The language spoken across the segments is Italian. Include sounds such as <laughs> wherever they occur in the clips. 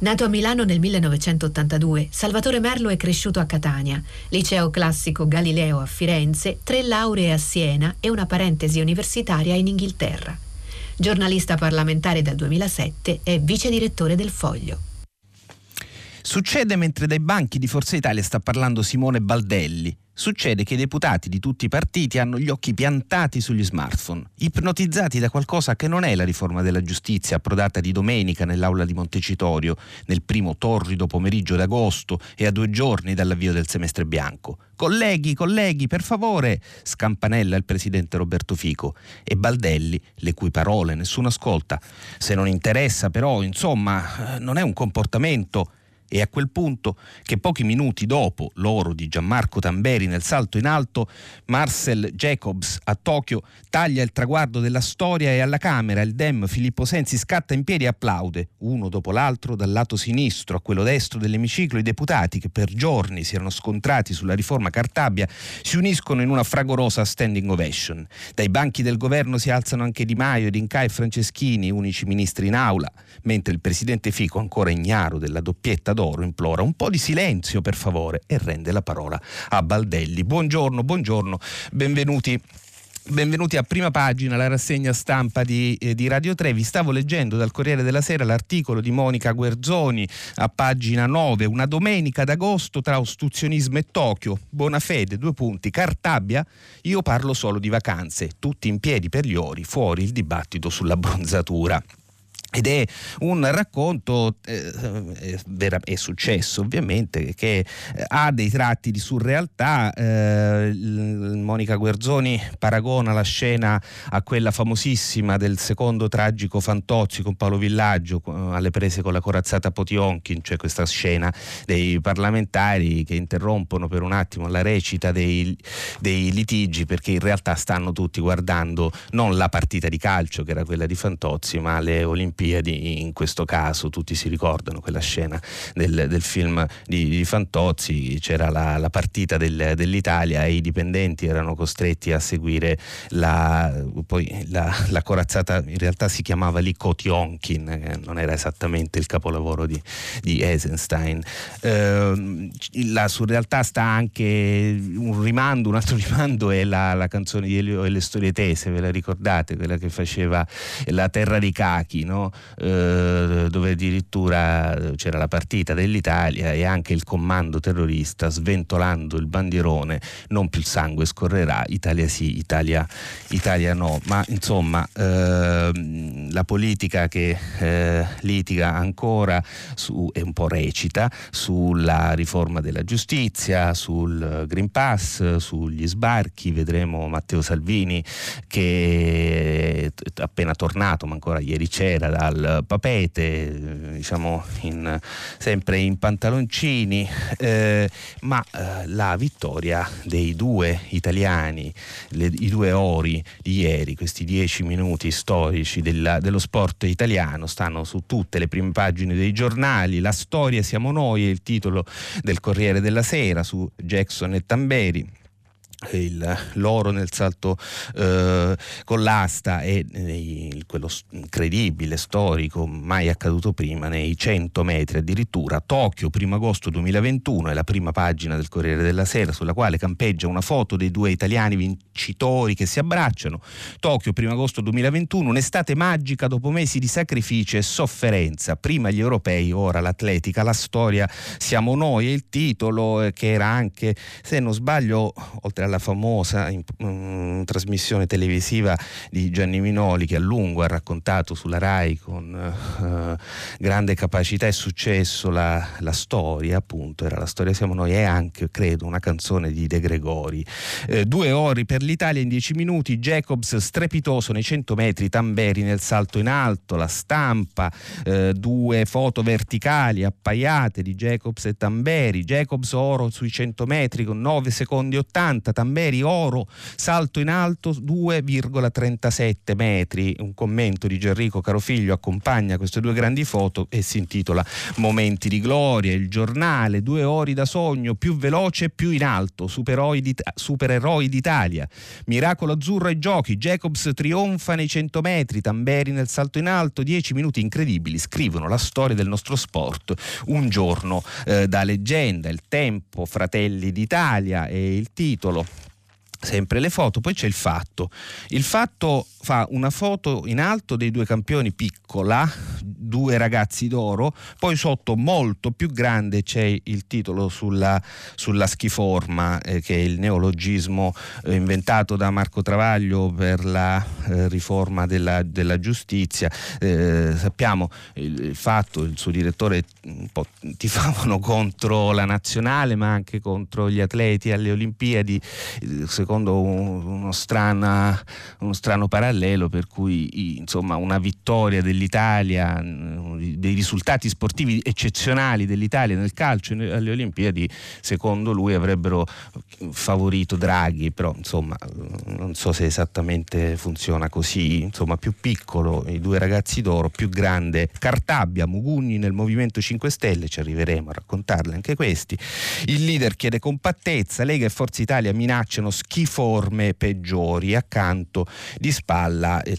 Nato a Milano nel 1982, Salvatore Merlo è cresciuto a Catania, liceo classico Galileo a Firenze, tre lauree a Siena e una parentesi universitaria in Inghilterra giornalista parlamentare dal 2007 e vice direttore del Foglio. Succede mentre dai banchi di Forza Italia sta parlando Simone Baldelli. Succede che i deputati di tutti i partiti hanno gli occhi piantati sugli smartphone, ipnotizzati da qualcosa che non è la riforma della giustizia approdata di domenica nell'aula di Montecitorio, nel primo torrido pomeriggio d'agosto e a due giorni dall'avvio del semestre bianco. Colleghi, colleghi, per favore, scampanella il presidente Roberto Fico e Baldelli, le cui parole nessuno ascolta. Se non interessa però, insomma, eh, non è un comportamento e a quel punto che pochi minuti dopo l'oro di Gianmarco Tamberi nel salto in alto, Marcel Jacobs a Tokyo taglia il traguardo della storia e alla Camera il Dem Filippo Sensi scatta in piedi e applaude, uno dopo l'altro dal lato sinistro a quello destro dell'emiciclo i deputati che per giorni si erano scontrati sulla riforma Cartabia si uniscono in una fragorosa standing ovation. Dai banchi del governo si alzano anche Di Maio, D'Inca e Franceschini, unici ministri in aula, mentre il presidente Fico, ancora ignaro della doppietta d'oro implora un po' di silenzio per favore e rende la parola a Baldelli. Buongiorno, buongiorno, benvenuti. Benvenuti a prima pagina, la rassegna stampa di, eh, di, Radio 3. Vi stavo leggendo dal Corriere della Sera l'articolo di Monica Guerzoni a pagina 9, una domenica d'agosto tra ostruzionismo e Tokyo. Buona fede, due punti. Cartabia, io parlo solo di vacanze, tutti in piedi per gli ori, fuori il dibattito sulla bronzatura. Ed è un racconto, eh, è, è, successo ovviamente, che eh, ha dei tratti di surrealtà. Eh, Monica Guerzoni paragona la scena a quella famosissima del secondo tragico Fantozzi con Paolo Villaggio alle prese con la corazzata Potionkin, cioè questa scena dei parlamentari che interrompono per un attimo la recita dei, dei litigi perché in realtà stanno tutti guardando non la partita di calcio che era quella di Fantozzi ma le Olimpiadi Olimpiadi, in questo caso tutti si ricordano quella scena del, del film di, di, Fantozzi, c'era la, la partita del, dell'Italia e i dipendenti erano costretti a seguire la, poi la, la corazzata, in realtà si chiamava lì Kotionkin, non era esattamente il capolavoro di, di Eisenstein. Eh, la surrealtà sta anche un rimando, un altro <laughs> rimando è la, la canzone di Elio e le storie tese, ve la ricordate? Quella che faceva La terra dei cachi, no? Eh, dove addirittura c'era la partita dell'Italia e anche il comando terrorista sventolando il bandierone, non più il sangue scorrerà, Italia sì, Italia, Italia no, ma insomma eh, la politica che eh, litiga ancora su, è un po' recita sulla riforma della giustizia, sul Green Pass, sugli sbarchi, vedremo Matteo Salvini che è appena tornato, ma ancora ieri c'era dal papete, diciamo in, sempre in pantaloncini, eh, ma eh, la vittoria dei due italiani, le, i due ori di ieri, questi dieci minuti storici della, dello sport italiano, stanno su tutte le prime pagine dei giornali, la storia siamo noi è il titolo del Corriere della Sera su Jackson e Tamberi il, l'oro nel salto eh, con l'asta e nei, quello incredibile, storico, mai accaduto prima, nei 100 metri addirittura. Tokyo, 1 agosto 2021, è la prima pagina del Corriere della Sera sulla quale campeggia una foto dei due italiani vincitori che si abbracciano. Tokyo, 1 agosto 2021, un'estate magica dopo mesi di sacrificio e sofferenza. Prima gli europei, ora l'atletica, la storia siamo noi e il titolo eh, che era anche, se non sbaglio, oltre alla la famosa in, um, trasmissione televisiva di Gianni Minoli che a lungo ha raccontato sulla RAI con uh, grande capacità e successo la, la, storia, appunto, era la storia siamo noi e anche, credo, una canzone di De Gregori. Eh, due ore per l'Italia in dieci minuti, Jacobs strepitoso nei 100 metri, Tamberi nel salto in alto, la stampa, eh, due foto verticali appaiate di Jacobs e Tamberi, Jacobs oro sui 100 metri con 9 secondi 80, Tamberi oro, salto in alto 2,37 metri. Un commento di Gerrico Carofiglio accompagna queste due grandi foto e si intitola Momenti di gloria, il giornale, due ore da sogno, più veloce e più in alto, supereroi d'Italia, miracolo azzurro ai giochi, Jacobs trionfa nei 100 metri, Tamberi nel salto in alto, 10 minuti incredibili, scrivono la storia del nostro sport, un giorno eh, da leggenda, il tempo, Fratelli d'Italia e il titolo sempre le foto, poi c'è il fatto. Il fatto fa una foto in alto dei due campioni piccola, due ragazzi d'oro, poi sotto molto più grande c'è il titolo sulla, sulla schiforma, eh, che è il neologismo eh, inventato da Marco Travaglio per la eh, riforma della, della giustizia. Eh, sappiamo il, il, fatto, il suo direttore un po' tifavano <laughs> contro la nazionale ma anche contro gli atleti alle Olimpiadi, eh, secondo uno, strana, uno strano parallelo per cui insomma, una vittoria dell'Italia, dei risultati sportivi eccezionali dell'Italia nel calcio alle Olimpiadi, secondo lui avrebbero favorito Draghi, però insomma non so se esattamente funziona così, insomma più piccolo i due ragazzi d'oro, più grande Cartabia, Mugugni nel Movimento 5 Stelle, ci arriveremo a raccontarle anche questi. Il leader chiede compattezza, Lega e Forza Italia minacciano schifo forme peggiori. Accanto di spalla eh,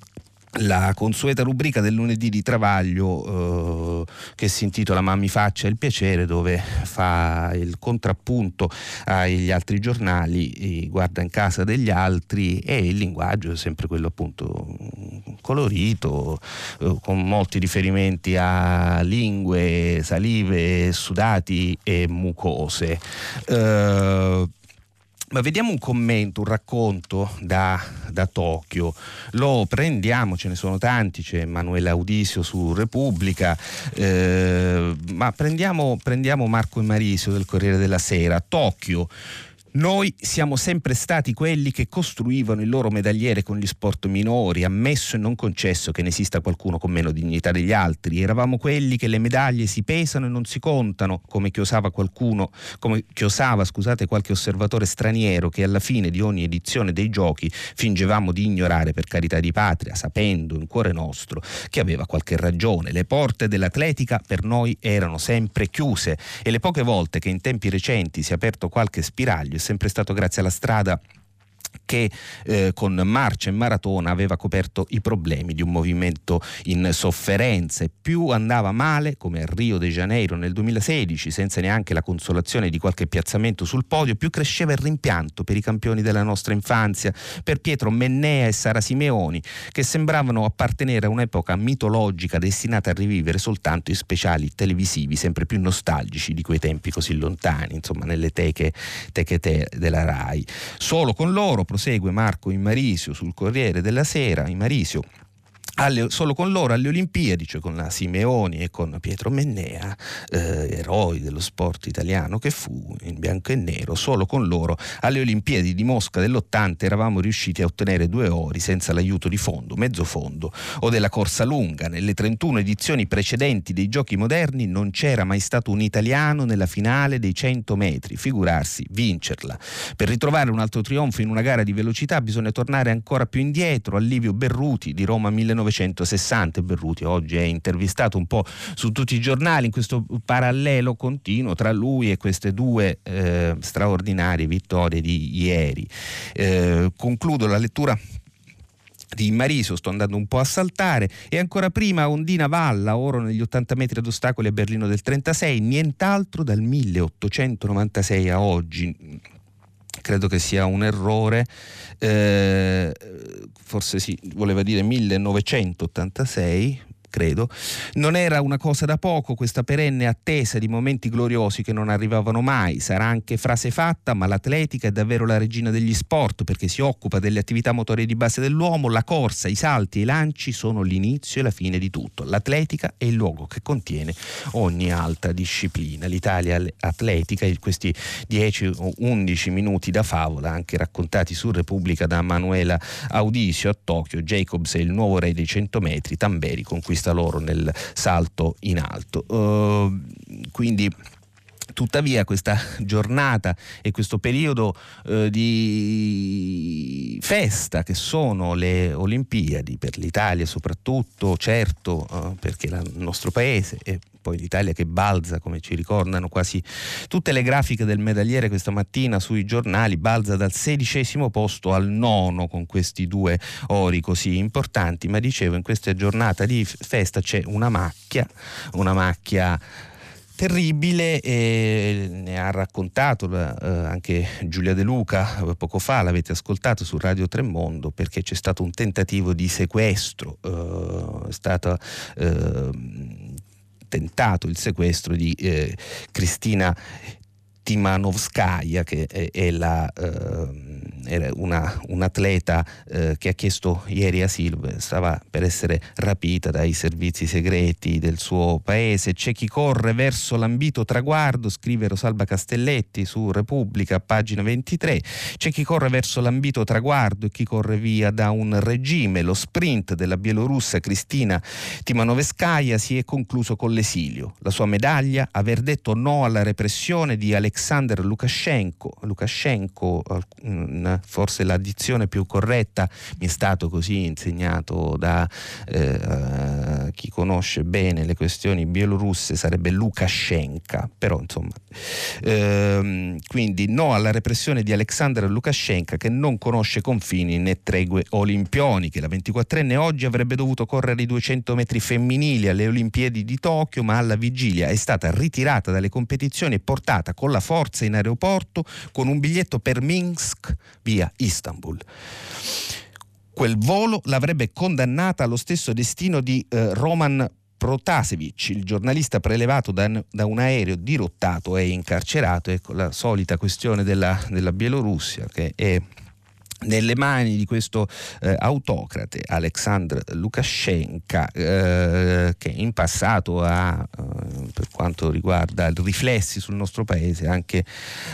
la consueta rubrica del lunedì di Travaglio eh, che si intitola Ma mi faccia il piacere dove fa il contrappunto agli altri giornali, guarda in casa degli altri e il linguaggio è sempre quello appunto colorito, eh, con molti riferimenti a lingue, salive, sudati e mucose. Eh, ma vediamo un commento, un racconto da, da, Tokyo. Lo prendiamo, ce ne sono tanti, c'è Emanuele Audisio su Repubblica, eh, ma prendiamo, prendiamo Marco e Marisio del Corriere della Sera. Tokyo. Noi siamo sempre stati quelli che costruivano il loro medagliere con gli sport minori, ammesso e non concesso che ne esista qualcuno con meno dignità degli altri. Eravamo quelli che le medaglie si pesano e non si contano, come chiosava qualcuno, come chiosava, scusate, qualche osservatore straniero che alla fine di ogni edizione dei giochi fingevamo di ignorare per carità di patria, sapendo in cuore nostro che aveva qualche ragione. Le porte dell'atletica per noi erano sempre chiuse e le poche volte che in tempi recenti si è aperto qualche spiraglio sempre stato grazie alla strada che eh, con marcia e maratona aveva coperto i problemi di un movimento in sofferenza più andava male, come a Rio de Janeiro nel 2016, senza neanche la consolazione di qualche piazzamento sul podio, più cresceva il rimpianto per i campioni della nostra infanzia, per Pietro Mennea e Sara Simeoni, che sembravano appartenere a un'epoca mitologica destinata a rivivere soltanto i speciali televisivi sempre più nostalgici di quei tempi così lontani, insomma nelle teche, teche te della RAI. Solo con loro loro, prosegue Marco Immarisio sul Corriere della Sera, Immarisio alle, solo con loro alle Olimpiadi, cioè con la Simeoni e con Pietro Mennea, eh, eroi dello sport italiano che fu in bianco e nero, solo con loro alle Olimpiadi di Mosca dell'80 eravamo riusciti a ottenere due ori senza l'aiuto di fondo, mezzo fondo o della corsa lunga. Nelle 31 edizioni precedenti dei giochi moderni non c'era mai stato un italiano nella finale dei 100 metri, figurarsi vincerla. Per ritrovare un altro trionfo in una gara di velocità bisogna tornare ancora più indietro, a Livio Berruti di Roma 1900 1960. Berruti oggi è intervistato un po' su tutti i giornali in questo parallelo continuo tra lui e queste due eh, straordinarie vittorie di ieri. Eh, concludo la lettura di Mariso, sto andando un po' a saltare, e ancora prima Ondina Valla, oro negli 80 metri ad ostacoli a Berlino del 36, nient'altro dal 1896 a oggi credo che sia un errore, eh, forse sì, voleva dire 1986, credo. Non era una cosa da poco questa perenne attesa di momenti gloriosi che non arrivavano mai. Sarà anche frase fatta, ma l'atletica è davvero la regina degli sport perché si occupa delle attività motorie di base dell'uomo, la corsa, i salti e i lanci sono l'inizio e la fine di tutto. L'atletica è il luogo che contiene ogni altra disciplina. L'Italia atletica, questi 10 o 11 minuti da favola, anche raccontati su Repubblica da Manuela Audisio a Tokyo, Jacobs è il nuovo re dei 100 metri, Tamberi conquista vista loro nel salto in alto. Uh, quindi Tuttavia questa giornata e questo periodo eh, di festa che sono le Olimpiadi per l'Italia soprattutto, certo eh, perché il nostro paese e poi l'Italia che balza, come ci ricordano quasi tutte le grafiche del medagliere questa mattina sui giornali, balza dal sedicesimo posto al nono con questi due ori così importanti, ma dicevo in questa giornata di festa c'è una macchia, una macchia terribile e ne ha raccontato eh, anche Giulia De Luca poco fa, l'avete ascoltato su Radio Tremondo perché c'è stato un tentativo di sequestro, eh, è stato eh, tentato il sequestro di eh, Cristina Timanovskaya che è, è la eh, una, un atleta eh, che ha chiesto ieri asilo, stava per essere rapita dai servizi segreti del suo paese. C'è chi corre verso l'ambito traguardo, scrive Rosalba Castelletti su Repubblica, pagina 23. C'è chi corre verso l'ambito traguardo e chi corre via da un regime. Lo sprint della bielorussa Cristina Timanovskaya si è concluso con l'esilio. La sua medaglia, aver detto no alla repressione di Alexander Lukashenko, Lukashenko forse l'addizione più corretta, mi è stato così insegnato da eh, chi conosce bene le questioni bielorusse, sarebbe Lukashenka, però insomma, ehm, quindi no alla repressione di Alexander Lukashenka che non conosce confini né tregue olimpioniche. La 24enne oggi avrebbe dovuto correre i 200 metri femminili alle Olimpiadi di Tokyo, ma alla vigilia è stata ritirata dalle competizioni e portata con la forza in aeroporto con un biglietto per Minsk via Istanbul quel volo l'avrebbe condannata allo stesso destino di eh, Roman Protasevich, il giornalista prelevato da, da, un aereo dirottato e incarcerato. Ecco la solita questione della, della Bielorussia che è nelle mani di questo eh, autocrate Alexandr Lukashenko eh, che in passato ha eh, per quanto riguarda riflessi sul nostro paese anche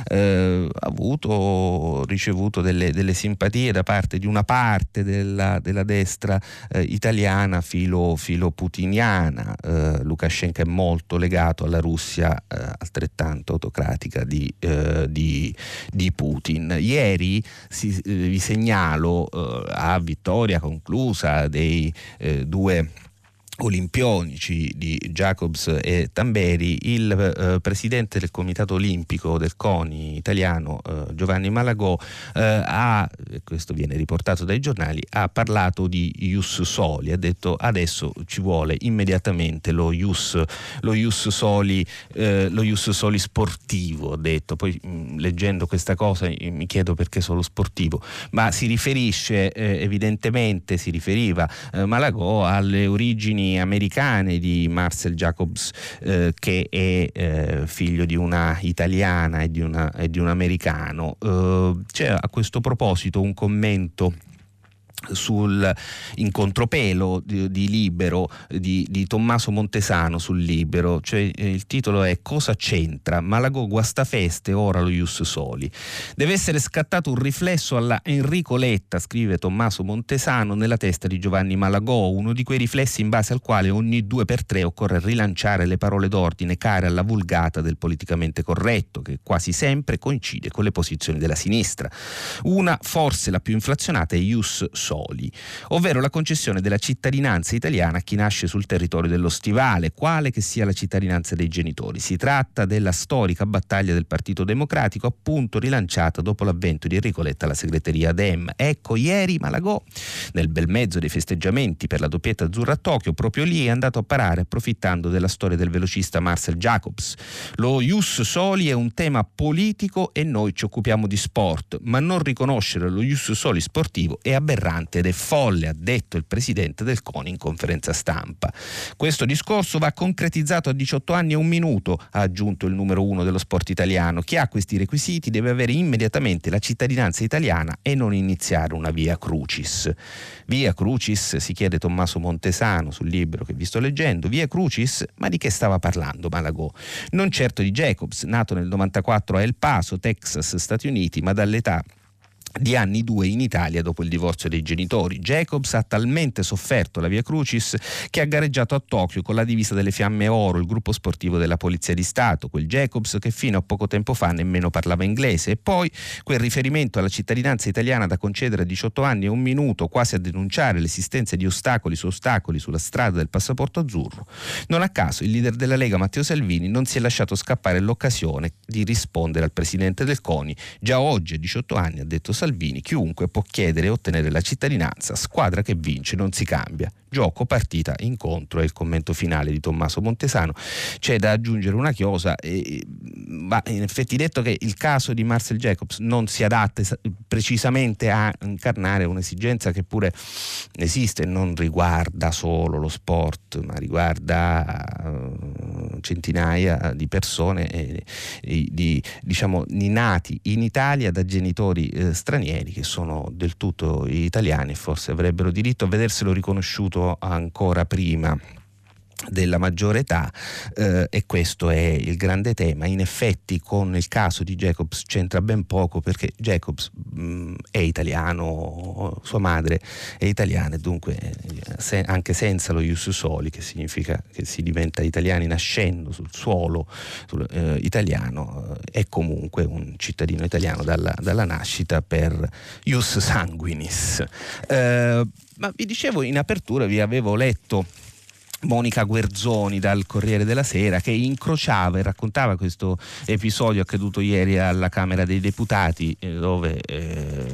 eh, avuto ricevuto delle, delle, simpatie da parte di una parte della, della destra eh, italiana filo, filo putiniana. Eh, Lukashenko è molto legato alla Russia altrettanto autocratica di, di, di Putin. Ieri si vi segnalo eh, a vittoria conclusa dei eh, due olimpionici di Jacobs e Tamberi, il eh, presidente del comitato olimpico del CONI italiano eh, Giovanni Malagò eh, ha, questo viene riportato dai giornali, ha parlato di Ius Soli, ha detto adesso ci vuole immediatamente lo Ius, lo ius Soli, eh, lo Ius Soli sportivo, ha detto, poi mh, mm, leggendo questa cosa mi chiedo perché solo sportivo, ma si riferisce eh, evidentemente, si riferiva eh, Malagò alle origini americane di Marcel Jacobs, eh, che è eh, figlio di una italiana e di, una, e di un americano. Eh, c'è a questo proposito un commento sul incontropelo di, di Libero di, di, Tommaso Montesano sul Libero, cioè eh, il titolo è Cosa c'entra? Malagò guastafeste, ora lo Ius Soli. Deve essere scattato un riflesso alla Enrico Letta, scrive Tommaso Montesano, nella testa di Giovanni Malagò, uno di quei riflessi in base al quale ogni due per tre occorre rilanciare le parole d'ordine care alla vulgata del politicamente corretto, che quasi sempre coincide con le posizioni della sinistra. Una, forse la più inflazionata, è Ius Soli soli, ovvero la concessione della cittadinanza italiana a chi nasce sul territorio dello stivale, quale che sia la cittadinanza dei genitori. Si tratta della storica battaglia del Partito Democratico, appunto rilanciata dopo l'avvento di Enrico Letta alla segreteria Dem. Ecco, ieri Malagò, nel bel mezzo dei festeggiamenti per la doppietta azzurra a Tokyo, proprio lì è andato a parare approfittando della storia del velocista Marcel Jacobs. Lo Ius Soli è un tema politico e noi ci occupiamo di sport, ma non riconoscere lo Ius Soli sportivo è aberrante devastante ed è folle, ha detto il presidente del CONI in conferenza stampa. Questo discorso va concretizzato a 18 anni e un minuto, ha aggiunto il numero uno dello sport italiano. Chi ha questi requisiti deve avere immediatamente la cittadinanza italiana e non iniziare una via crucis. Via crucis, si chiede Tommaso Montesano sul libro che vi sto leggendo, via crucis, ma di che stava parlando Malagò? Non certo di Jacobs, nato nel 94 a El Paso, Texas, Stati Uniti, ma dall'età di anni due in Italia dopo il divorzio dei genitori. Jacobs ha talmente sofferto la Via Crucis che ha gareggiato a Tokyo con la divisa delle Fiamme Oro, il gruppo sportivo della Polizia di Stato, quel Jacobs che fino a poco tempo fa nemmeno parlava inglese e poi quel riferimento alla cittadinanza italiana da concedere a 18 anni e un minuto quasi a denunciare l'esistenza di ostacoli su ostacoli sulla strada del passaporto azzurro. Non a caso il leader della Lega Matteo Salvini non si è lasciato scappare l'occasione di rispondere al presidente del CONI. Già oggi a 18 anni ha detto Salvini Salvini chiunque può chiedere e ottenere la cittadinanza, squadra che vince non si cambia. Gioco, partita, incontro è il commento finale di Tommaso Montesano. C'è da aggiungere una chiosa, eh, ma in effetti detto che il caso di Marcel Jacobs non si adatta precisamente a incarnare un'esigenza che pure esiste e non riguarda solo lo sport, ma riguarda uh, centinaia di persone eh, di, diciamo, nati in Italia da genitori eh, stranieri che sono del tutto italiani e forse avrebbero diritto a vederselo riconosciuto ancora prima della maggiore età eh, e questo è il grande tema. In effetti con il caso di Jacobs c'entra ben poco perché Jacobs mh, mm, è italiano, sua madre è italiana e dunque eh, se, anche senza lo ius soli che significa che si diventa italiani nascendo sul suolo sul, eh, italiano eh, è comunque un cittadino italiano dalla, dalla nascita per ius sanguinis. Eh, ma vi dicevo in apertura, vi avevo letto Monica Guerzoni dal Corriere della Sera che incrociava e raccontava questo episodio accaduto ieri alla Camera dei Deputati eh, dove eh,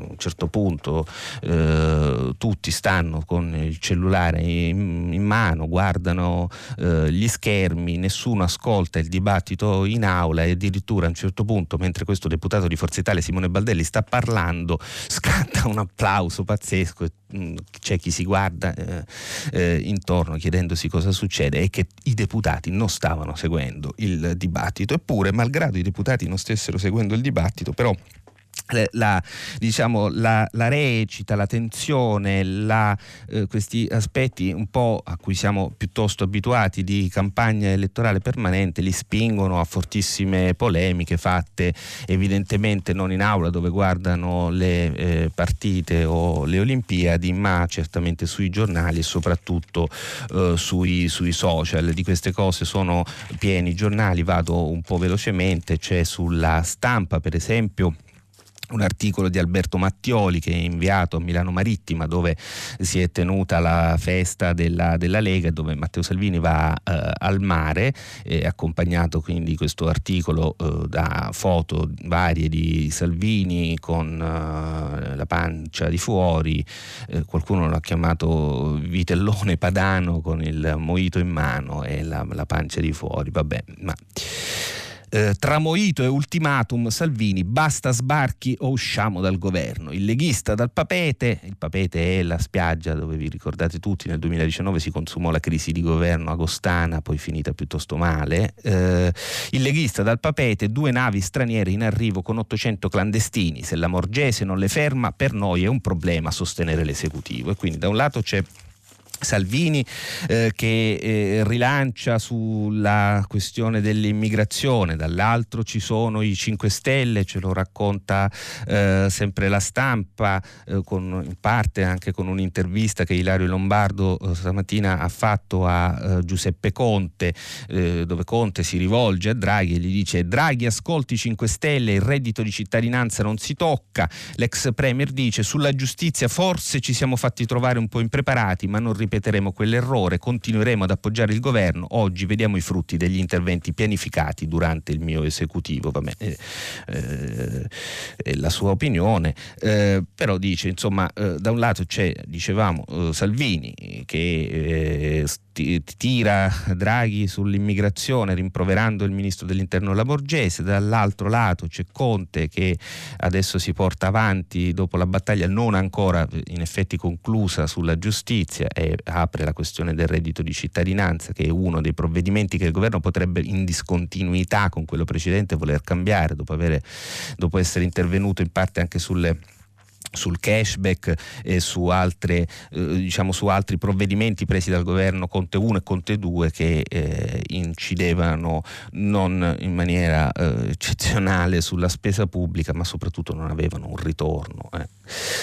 a un certo punto eh, tutti stanno con il cellulare in, in mano, guardano eh, gli schermi, nessuno ascolta il dibattito in aula e addirittura a un certo punto mentre questo deputato di Forza Italia Simone Baldelli sta parlando scatta un applauso pazzesco e mm, c'è chi si guarda eh, eh, intorno giorno chiedendosi cosa succede e che i deputati non stavano seguendo il dibattito. Eppure, malgrado i deputati non stessero seguendo il dibattito, però la, diciamo, la, la, recita, la tensione, la, eh, questi aspetti un po' a cui siamo piuttosto abituati di campagna elettorale permanente li spingono a fortissime polemiche fatte evidentemente non in aula dove guardano le eh, partite o le Olimpiadi, ma certamente sui giornali e soprattutto eh, sui, sui social. Di queste cose sono pieni i giornali, vado un po' velocemente, c'è sulla stampa per esempio un articolo di Alberto Mattioli che è inviato a Milano Marittima dove si è tenuta la festa della, della Lega dove Matteo Salvini va eh, al mare eh, accompagnato quindi questo articolo eh, da foto varie di Salvini con eh, la pancia di fuori eh, qualcuno l'ha chiamato vitellone padano con il moito in mano e la, la pancia di fuori. Vabbè ma eh, tramoito e ultimatum Salvini, basta sbarchi o usciamo dal governo. Il leghista dal papete, il papete è la spiaggia dove vi ricordate tutti nel 2019 si consumò la crisi di governo agostana, poi finita piuttosto male. Eh, il leghista dal papete, due navi straniere in arrivo con 800 clandestini. Se la Morgese non le ferma, per noi è un problema sostenere l'esecutivo. E quindi da un lato c'è Salvini eh, che eh, rilancia sulla questione dell'immigrazione, dall'altro ci sono i 5 Stelle, ce lo racconta eh, sempre la stampa, eh, con, in parte anche con un'intervista che Ilario Lombardo eh, stamattina ha fatto a eh, Giuseppe Conte, dove Conte si rivolge a Draghi e gli dice Draghi ascolti i 5 Stelle, il reddito di cittadinanza non si tocca, l'ex Premier dice sulla giustizia forse ci siamo fatti trovare un po' impreparati ma non ripeto ripeteremo quell'errore, continueremo ad appoggiare il governo. Oggi vediamo i frutti degli interventi pianificati durante il mio esecutivo. Vabbè, eh, eh, la sua opinione, eh, però dice, insomma, eh, da un lato c'è, dicevamo, eh, Salvini che tira Draghi sull'immigrazione rimproverando il ministro dell'interno Laborgese, dall'altro lato c'è Conte che adesso si porta avanti dopo la battaglia non ancora in effetti conclusa sulla giustizia e apre la questione del reddito di cittadinanza che è uno dei provvedimenti che il governo potrebbe in discontinuità con quello precedente voler cambiare dopo, avere, dopo essere intervenuto in parte anche sulle sul cashback e su, altre, eh, diciamo su, altri provvedimenti presi dal governo Conte 1 e Conte 2 che eh, incidevano non in maniera eh, eccezionale sulla spesa pubblica ma soprattutto non avevano un ritorno.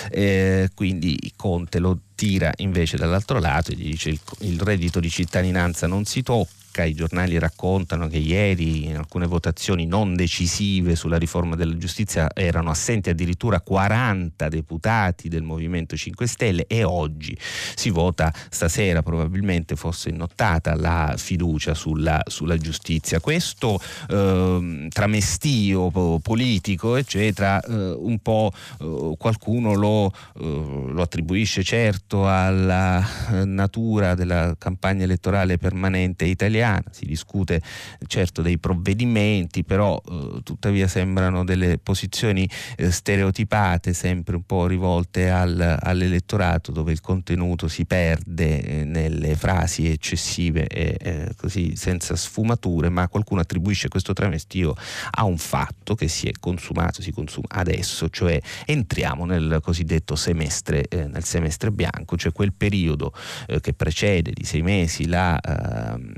Eh. Quindi Conte lo tira invece dall'altro lato e gli dice il, il reddito di cittadinanza non si tocca Tocca, i giornali raccontano che ieri in alcune votazioni non decisive sulla riforma della giustizia erano assenti addirittura 40 deputati del Movimento 5 Stelle e oggi si vota stasera probabilmente fosse innottata la fiducia sulla, sulla giustizia. Questo eh, tramestio politico eccetera eh, un po' eh, qualcuno lo, eh, lo attribuisce certo alla eh, natura della campagna elettorale permanente italiana italiana, si discute certo dei provvedimenti, però eh, tuttavia sembrano delle posizioni eh, stereotipate, sempre un po' rivolte al, all'elettorato dove il contenuto si perde eh, nelle frasi eccessive e eh, così senza sfumature, ma qualcuno attribuisce questo travestio a un fatto che si è consumato, si consuma adesso, cioè entriamo nel cosiddetto semestre, eh, nel semestre bianco, cioè quel periodo eh, che precede di sei mesi la ehm,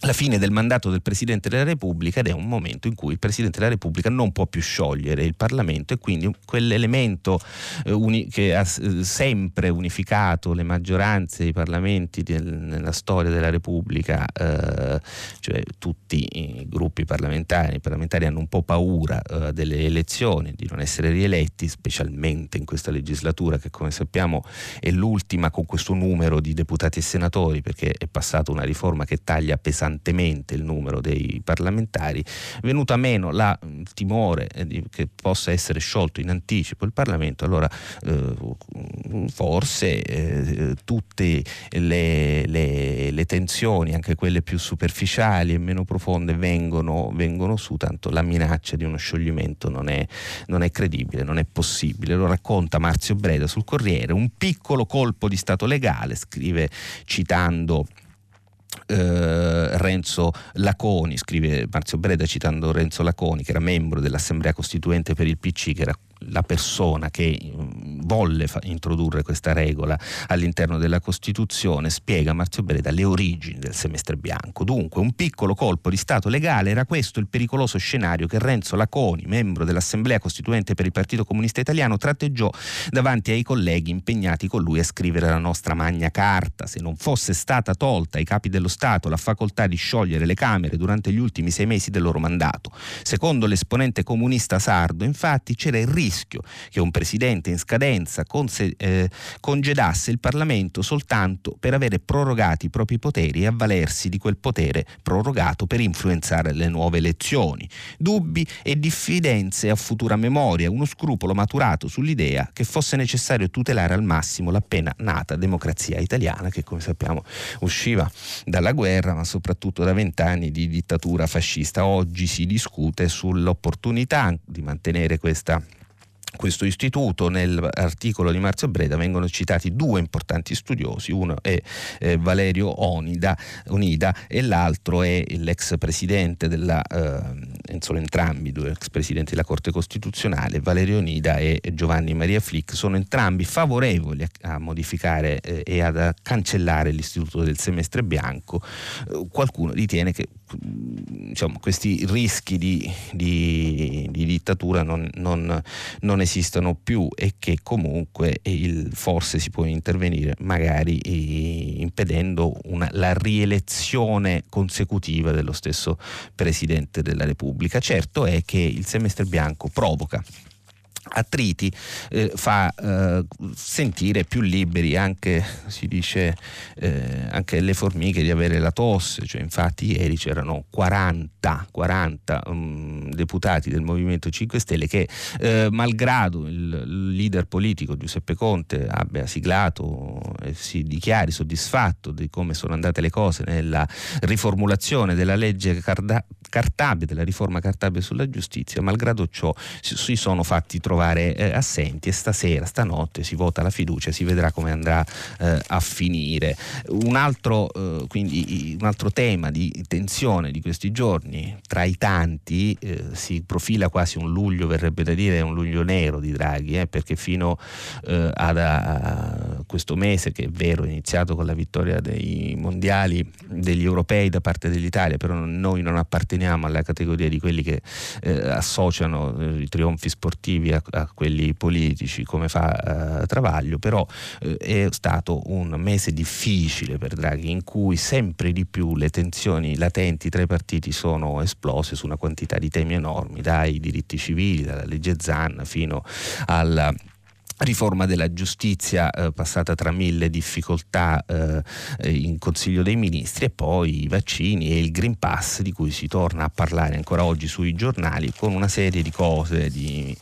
la fine del mandato del Presidente della Repubblica ed è un momento in cui il Presidente della Repubblica non può più sciogliere il Parlamento e quindi quell'elemento eh, uni- che ha eh, sempre unificato le maggioranze e i parlamenti del, nella storia della Repubblica, eh, cioè tutti i gruppi parlamentari, i parlamentari hanno un po' paura eh, delle elezioni, di non essere rieletti, specialmente in questa legislatura che come sappiamo è l'ultima con questo numero di deputati e senatori perché è passata una riforma che taglia pesantemente pesantemente il numero dei parlamentari, venuta meno la, il timore eh, che possa essere sciolto in anticipo il Parlamento, allora eh, forse eh, tutte le, le, le, tensioni, anche quelle più superficiali e meno profonde, vengono, vengono su, tanto la minaccia di uno scioglimento non è, non è credibile, non è possibile. Lo racconta Marzio Breda sul Corriere, un piccolo colpo di Stato legale, scrive citando eh, Renzo Laconi, scrive Marzio Breda citando Renzo Laconi, che era membro dell'Assemblea Costituente per il PC, che era la persona che mm, volle fa- introdurre questa regola all'interno della Costituzione, spiega Marzio Breda le origini del semestre bianco. Dunque, un piccolo colpo di Stato legale era questo il pericoloso scenario che Renzo Laconi, membro dell'Assemblea Costituente per il Partito Comunista Italiano, tratteggiò davanti ai colleghi impegnati con lui a scrivere la nostra magna carta. Se non fosse stata tolta ai capi dello Stato la facoltà di sciogliere le Camere durante gli ultimi sei mesi del loro mandato. Secondo l'esponente comunista sardo, infatti, c'era il rischio rischio che un presidente in scadenza conse- eh, congedasse il Parlamento soltanto per avere prorogati i propri poteri e avvalersi di quel potere prorogato per influenzare le nuove elezioni. Dubbi e diffidenze a futura memoria, uno scrupolo maturato sull'idea che fosse necessario tutelare al massimo l'appena nata democrazia italiana che come sappiamo usciva dalla guerra ma soprattutto da vent'anni di dittatura fascista. Oggi si discute sull'opportunità di mantenere questa questo istituto, nell'articolo di Marzio Breda vengono citati due importanti studiosi, uno è eh, Valerio Onida, Onida, e l'altro è l'ex presidente della, eh, sono entrambi due ex presidenti della Corte Costituzionale, Valerio Onida e Giovanni Maria Flick, sono entrambi favorevoli a, a modificare eh, e a cancellare l'istituto del semestre bianco. Eh, qualcuno ritiene che diciamo, questi rischi di, di, di dittatura non, non, non, esistono più e che comunque il, forse si può intervenire magari eh, impedendo una, la rielezione consecutiva dello stesso Presidente della Repubblica. Certo è che il semestre bianco provoca attriti eh, fa eh, sentire più liberi anche si dice eh, anche le formiche di avere la tosse. Cioè infatti ieri c'erano 40 40 um, deputati del Movimento 5 Stelle che eh, malgrado il, leader politico Giuseppe Conte abbia siglato e si dichiari soddisfatto di come sono andate le cose nella riformulazione della legge Carda- Cartabia della riforma Cartabia sulla giustizia malgrado ciò si, sono fatti trovare trovare eh, assenti e stasera, stanotte si vota la fiducia, si vedrà come andrà eh, a finire. Un altro, eh, quindi, un altro, tema di tensione di questi giorni, tra i tanti, eh, si profila quasi un luglio, verrebbe da dire un luglio nero di Draghi, eh, perché fino eh, ad, a questo mese, che è vero, è iniziato con la vittoria dei mondiali, degli europei da parte dell'Italia, però noi non apparteniamo alla categoria di quelli che associano i trionfi sportivi a, a quelli politici come fa eh, Travaglio, però eh, è stato un mese difficile per Draghi in cui sempre di più le tensioni latenti tra i partiti sono esplose su una quantità di temi enormi, dai diritti civili, dalla legge Zan fino alla riforma della giustizia eh, passata tra mille difficoltà eh, in Consiglio dei Ministri e poi i vaccini e il Green Pass di cui si torna a parlare ancora oggi sui giornali con una serie di cose, di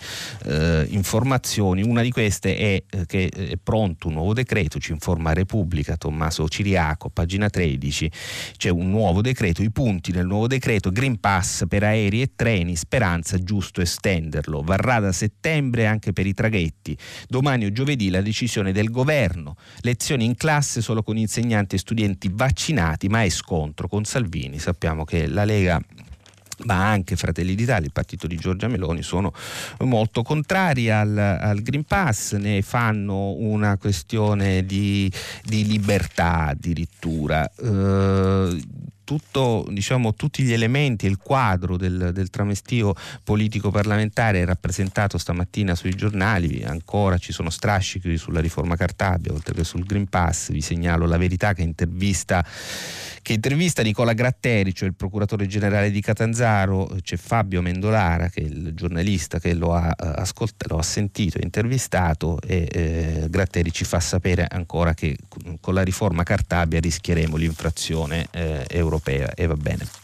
eh, informazioni. Una di queste è eh, che è pronto un nuovo decreto, ci informa Repubblica, Tommaso Ciriaco, pagina 13, c'è un nuovo decreto, i punti nel nuovo decreto, Green Pass per aerei e treni, speranza giusto estenderlo, varrà da settembre anche per i traghetti Domani o giovedì la decisione del governo. Lezioni in classe solo con insegnanti e studenti vaccinati, ma è scontro con Salvini. Sappiamo che la Lega ma anche Fratelli d'Italia, il partito di Giorgia Meloni, sono molto contrari al, al Green Pass, ne fanno una questione di, di libertà addirittura. Eh, tutto, diciamo, tutti gli elementi, il quadro del, del tramestio politico-parlamentare è rappresentato stamattina sui giornali, ancora ci sono strascichi sulla riforma Cartabia, oltre che sul Green Pass, vi segnalo la verità che intervista che intervista Nicola Gratteri, cioè il procuratore generale di Catanzaro, c'è Fabio Mendolara, che è il giornalista che lo ha, eh, ascoltato, lo ha sentito, intervistato e eh, Gratteri ci fa sapere ancora che con la riforma Cartabia rischieremo l'infrazione eh, europea e va bene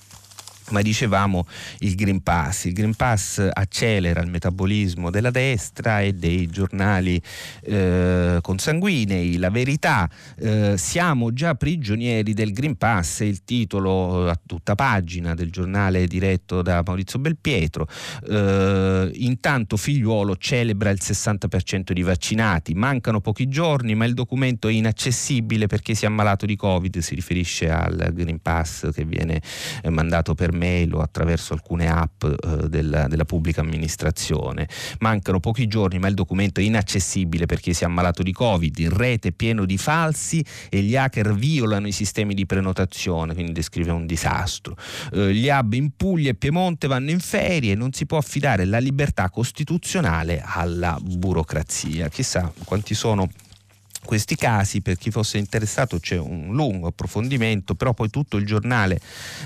ma dicevamo il Green Pass. Il Green Pass accelera il metabolismo della destra e dei giornali eh, consanguinei. La verità, eh, siamo già prigionieri del Green Pass, è il titolo a tutta pagina del giornale diretto da Maurizio Belpietro. Eh, intanto figliuolo celebra il 60% di vaccinati, mancano pochi giorni ma il documento è inaccessibile perché si è ammalato di Covid, si riferisce al Green Pass che viene eh, mandato per mail o attraverso alcune app eh, della, della, pubblica amministrazione. Mancano pochi giorni ma il documento è inaccessibile perché si è ammalato di Covid, in rete pieno di falsi e gli hacker violano i sistemi di prenotazione, quindi descrive un disastro. Eh, gli hub in Puglia e Piemonte vanno in ferie, non si può affidare la libertà costituzionale alla burocrazia. Chissà quanti sono questi casi, per chi fosse interessato c'è un lungo approfondimento, però poi tutto il giornale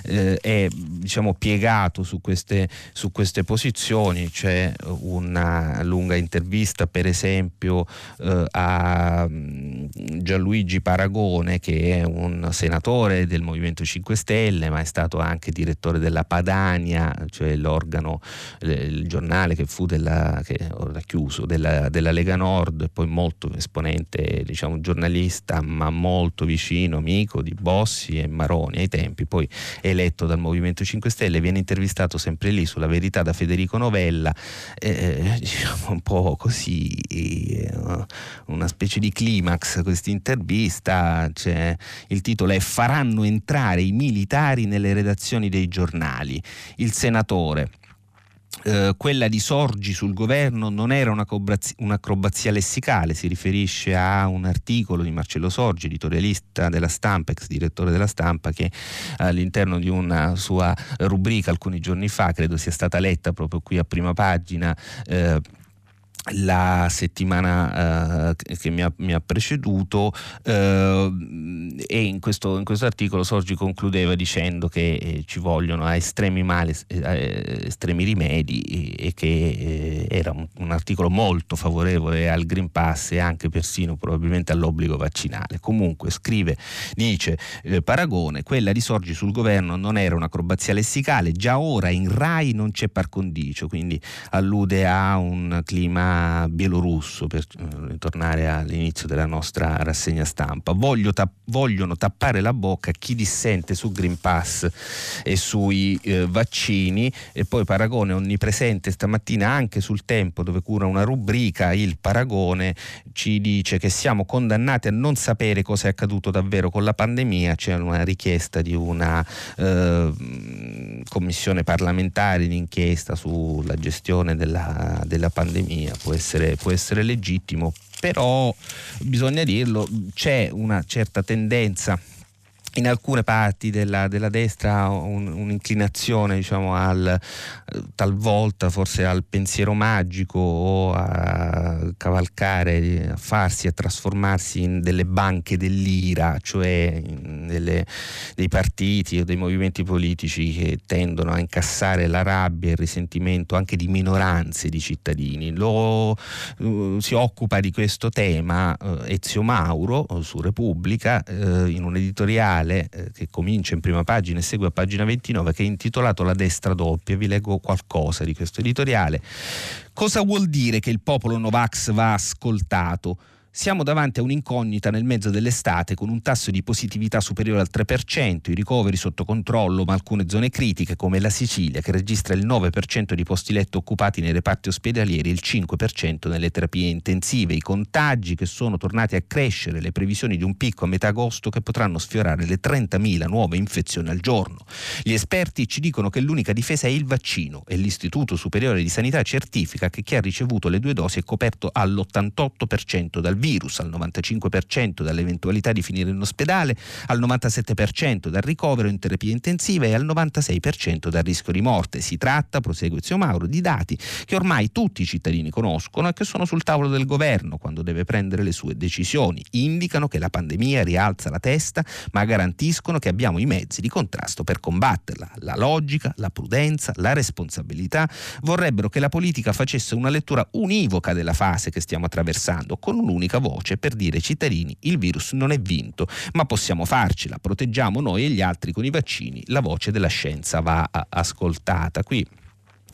eh, è diciamo, piegato su queste, su queste, posizioni, c'è una lunga intervista per esempio eh, a mm, Gianluigi Paragone che è un senatore del Movimento 5 Stelle ma è stato anche direttore della Padania, cioè l'organo, il giornale che fu della, che chiuso, della, della Lega Nord poi molto esponente diciamo, giornalista ma molto vicino, amico di Bossi e Maroni ai tempi, poi eletto dal Movimento 5 Stelle, viene intervistato sempre lì sulla verità da Federico Novella, eh, diciamo un po' così, eh, una specie di climax questa intervista, cioè, il titolo è Faranno entrare i militari nelle redazioni dei giornali. Il senatore eh, quella di Sorgi sul governo non era un'acrobazia lessicale, si riferisce a un articolo di Marcello Sorgi, editorialista della stampa, ex direttore della stampa, che all'interno di una sua rubrica alcuni giorni fa, credo sia stata letta proprio qui a prima pagina, eh, la settimana uh, che mi ha, mi ha preceduto uh, e in questo, in questo, articolo Sorgi concludeva dicendo che eh, ci vogliono estremi mali, eh, estremi rimedi e, e che eh, era un, un, articolo molto favorevole al Green Pass e anche persino probabilmente all'obbligo vaccinale. Comunque scrive, dice eh, Paragone, quella di Sorgi sul governo non era un'acrobazia lessicale, già ora in RAI non c'è par condicio, quindi allude a un clima bielorusso, per eh, ritornare all'inizio della nostra rassegna stampa. Ta- vogliono tappare la bocca a chi dissente su Green Pass e sui eh, vaccini. E poi Paragone onnipresente stamattina anche sul tempo dove cura una rubrica, il Paragone. Ci dice che siamo condannati a non sapere cosa è accaduto davvero con la pandemia, c'è una richiesta di una eh, commissione parlamentare d'inchiesta sulla gestione della, della pandemia può essere, può essere legittimo, però bisogna dirlo, c'è una certa tendenza in alcune parti della, della destra un, un'inclinazione diciamo, al, talvolta forse al pensiero magico o a cavalcare, a farsi, a trasformarsi in delle banche dell'ira, cioè delle, dei partiti o dei movimenti politici che tendono a incassare la rabbia e il risentimento anche di minoranze di cittadini. Lo, uh, si occupa di questo tema uh, Ezio Mauro uh, su Repubblica in un editoriale editoriale eh, che comincia in prima pagina e segue a pagina 29 che è intitolato La destra doppia. Vi leggo qualcosa di questo editoriale. Cosa vuol dire che il popolo Novax va ascoltato? Siamo davanti a un'incognita nel mezzo dell'estate con un tasso di positività superiore al 3%, i ricoveri sotto controllo, ma alcune zone critiche come la Sicilia che registra il 9% di posti letto occupati nei reparti ospedalieri e il 5% nelle terapie intensive, i contagi che sono tornati a crescere, le previsioni di un picco a metà agosto che potranno sfiorare le 30.000 nuove infezioni al giorno. Gli esperti ci dicono che l'unica difesa è il vaccino e l'Istituto Superiore di Sanità certifica che chi ha ricevuto le due dosi è coperto all'88% dal virus, al 95% dall'eventualità di finire in ospedale, al 97% dal ricovero in terapia intensiva e al 96% dal rischio di morte. Si tratta, prosegue Zio Mauro, di dati che ormai tutti i cittadini conoscono e che sono sul tavolo del governo quando deve prendere le sue decisioni. Indicano che la pandemia rialza la testa, ma garantiscono che abbiamo i mezzi di contrasto per combatterla. La logica, la prudenza, la responsabilità vorrebbero che la politica facesse una lettura univoca della fase che stiamo attraversando, con un'unica unica voce per dire ai cittadini il virus non è vinto, ma possiamo farcela, proteggiamo noi e gli altri con i vaccini, la voce della scienza va ascoltata. Qui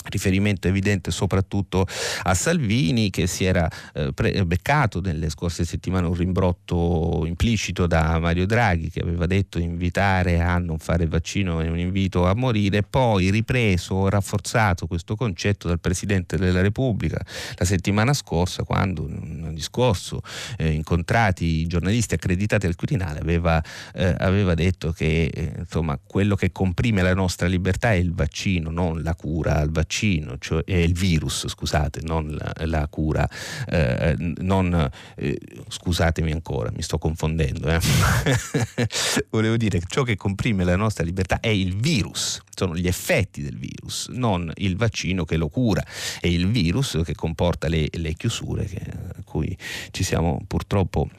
riferimento evidente soprattutto a Salvini che si era eh, pre- beccato nelle scorse settimane un rimbrotto implicito da Mario Draghi che aveva detto invitare a non fare il vaccino è un invito a morire poi ripreso, rafforzato questo concetto dal Presidente della Repubblica la settimana scorsa quando in un discorso eh, incontrati i giornalisti accreditati al Quirinale aveva, eh, aveva detto che eh, insomma quello che comprime la nostra libertà è il vaccino non la cura al vaccino vaccino, cioè è il virus, scusate, non la, la cura, eh, non, eh, scusatemi ancora, mi sto confondendo, eh. <laughs> volevo dire che ciò che comprime la nostra libertà è il virus, sono gli effetti del virus, non il vaccino che lo cura, è il virus che comporta le, le chiusure a cui ci siamo purtroppo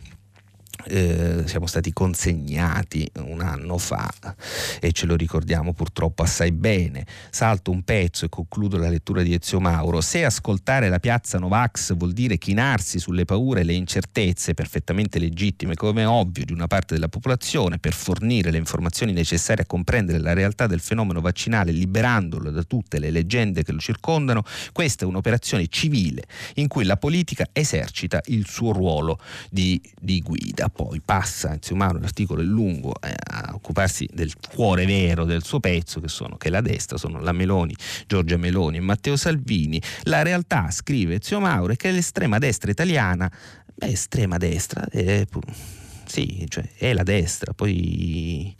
eh, siamo stati consegnati un anno fa e ce lo ricordiamo purtroppo assai bene. Salto un pezzo e concludo la lettura di Ezio Mauro. Se ascoltare la piazza Novax vuol dire chinarsi sulle paure e le incertezze perfettamente legittime, come ovvio, di una parte della popolazione per fornire le informazioni necessarie a comprendere la realtà del fenomeno vaccinale, liberandolo da tutte le leggende che lo circondano, questa è un'operazione civile in cui la politica esercita il suo ruolo di, di guida poi passa, insomma l'articolo è lungo, eh, a occuparsi del cuore vero del suo pezzo, che sono che la destra sono la Meloni, Giorgia Meloni e Matteo Salvini. La realtà, scrive Zio Mauro, è che l'estrema destra italiana, beh, estrema destra, è, sì, cioè, è la destra, poi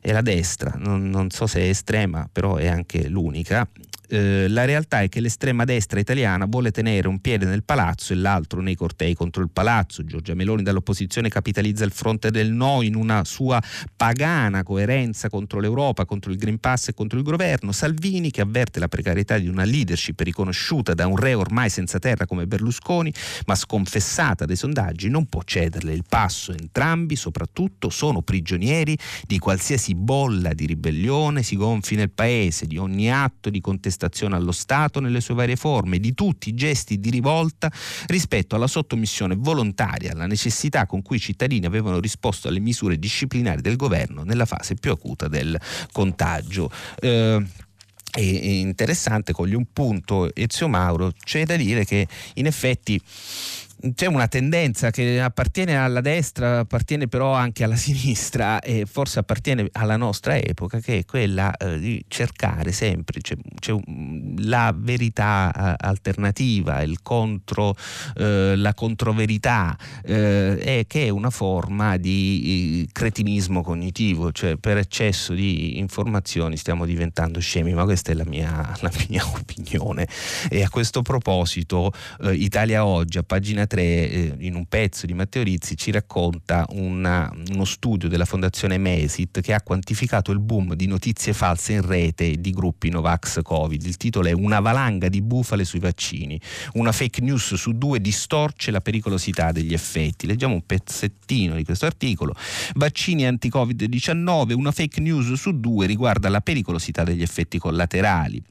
è la destra, non, non, so se è estrema, però è anche l'unica, Eh, la realtà è che l'estrema destra italiana vuole tenere un piede nel palazzo e l'altro nei cortei contro il palazzo. Giorgia Meloni dall'opposizione capitalizza il fronte del no in una sua pagana coerenza contro l'Europa, contro il Green Pass e contro il governo. Salvini che avverte la precarietà di una leadership riconosciuta da un re ormai senza terra come Berlusconi, ma sconfessata dai sondaggi, non può cederle il passo. Entrambi, soprattutto, sono prigionieri di qualsiasi bolla di ribellione si gonfi nel paese, di ogni atto di contestazione contestazione allo Stato nelle sue varie forme, di tutti i gesti di rivolta rispetto alla sottomissione volontaria, alla necessità con cui i cittadini avevano risposto alle misure disciplinari del governo nella fase più acuta del contagio. Eh, è interessante, coglie un punto Ezio Mauro, c'è da dire che in effetti c'è una tendenza che appartiene alla destra, appartiene però anche alla <laughs> sinistra e forse appartiene alla nostra epoca, che è quella eh, di cercare sempre c'è, c'è la verità eh, alternativa, il contro, eh, la controverità, eh, che è una forma di cretinismo cognitivo, cioè per eccesso di informazioni stiamo diventando scemi, ma questa è la mia, la mia <laughs> opinione. E a questo proposito eh, Italia Oggi a pagina 3 eh, in un pezzo di Matteo Rizzi ci racconta una, uno studio della fondazione Mesit che ha quantificato il boom di notizie false in rete di gruppi Novax Covid. Il titolo è Una valanga di bufale sui vaccini. Una fake news su due distorce la pericolosità degli effetti. Leggiamo un pezzettino di questo articolo. Vaccini anti-Covid-19, una fake news su due riguarda la pericolosità degli effetti collaterali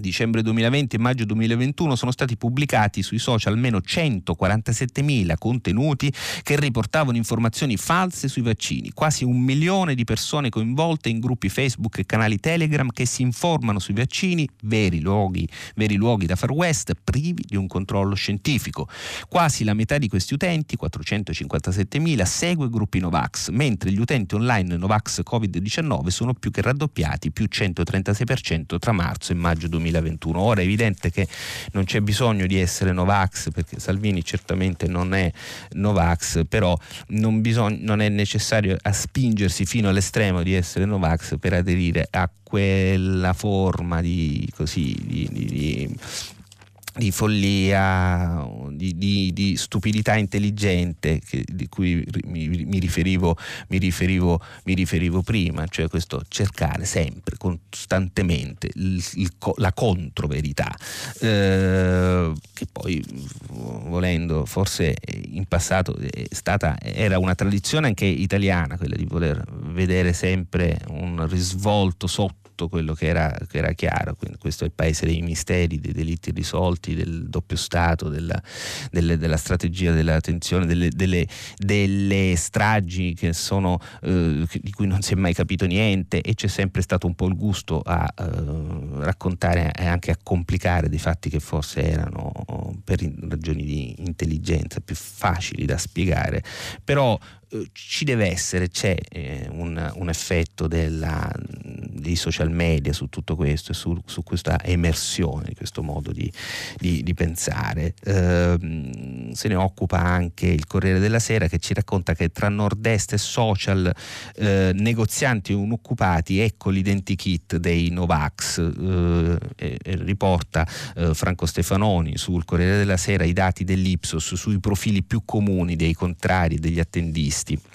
dicembre 2020 e maggio 2021 sono stati pubblicati sui social almeno 147.000 contenuti che riportavano informazioni false sui vaccini, quasi un milione di persone coinvolte in gruppi Facebook e canali Telegram che si informano sui vaccini, veri luoghi, veri luoghi da Far West, privi di un controllo scientifico. Quasi la metà di questi utenti, 457.000, segue gruppi Novax, mentre gli utenti online Novax Covid-19 sono più che raddoppiati, più 136% tra marzo e maggio 2020. 2021. Ora è evidente che non c'è bisogno di essere Novax perché Salvini certamente non è Novax, però non, bisogna, non è necessario spingersi fino all'estremo di essere Novax per aderire a quella forma di, così, di, di, di follia, di, di, di, stupidità intelligente che, di cui mi, mi, riferivo, mi, riferivo, mi, riferivo, prima, cioè questo cercare sempre, costantemente il, il, la controverità, eh, che poi volendo forse in passato stata, era una tradizione anche italiana quella di voler vedere sempre un risvolto sotto tutto quello che era, che era chiaro. Quindi questo è il paese dei misteri, dei delitti risolti, del doppio Stato, della, delle, della strategia della tensione, delle, delle, delle stragi che sono, eh, di cui non si è mai capito niente e c'è sempre stato un po' il gusto a eh, raccontare e anche a complicare dei fatti che forse erano per ragioni di intelligenza più facili da spiegare. Però ci deve essere, c'è eh, un, un, effetto della, dei social media su tutto questo e su, su, questa emersione di questo modo di, di, di pensare. Eh, se ne occupa anche il Corriere della Sera che ci racconta che tra nord-est e social, eh, negozianti unoccupati, ecco l'identikit dei Novax. Eh, riporta eh, Franco Stefanoni sul Corriere della Sera i dati dell'Ipsos sui profili più comuni dei contrari degli attendisti previsti.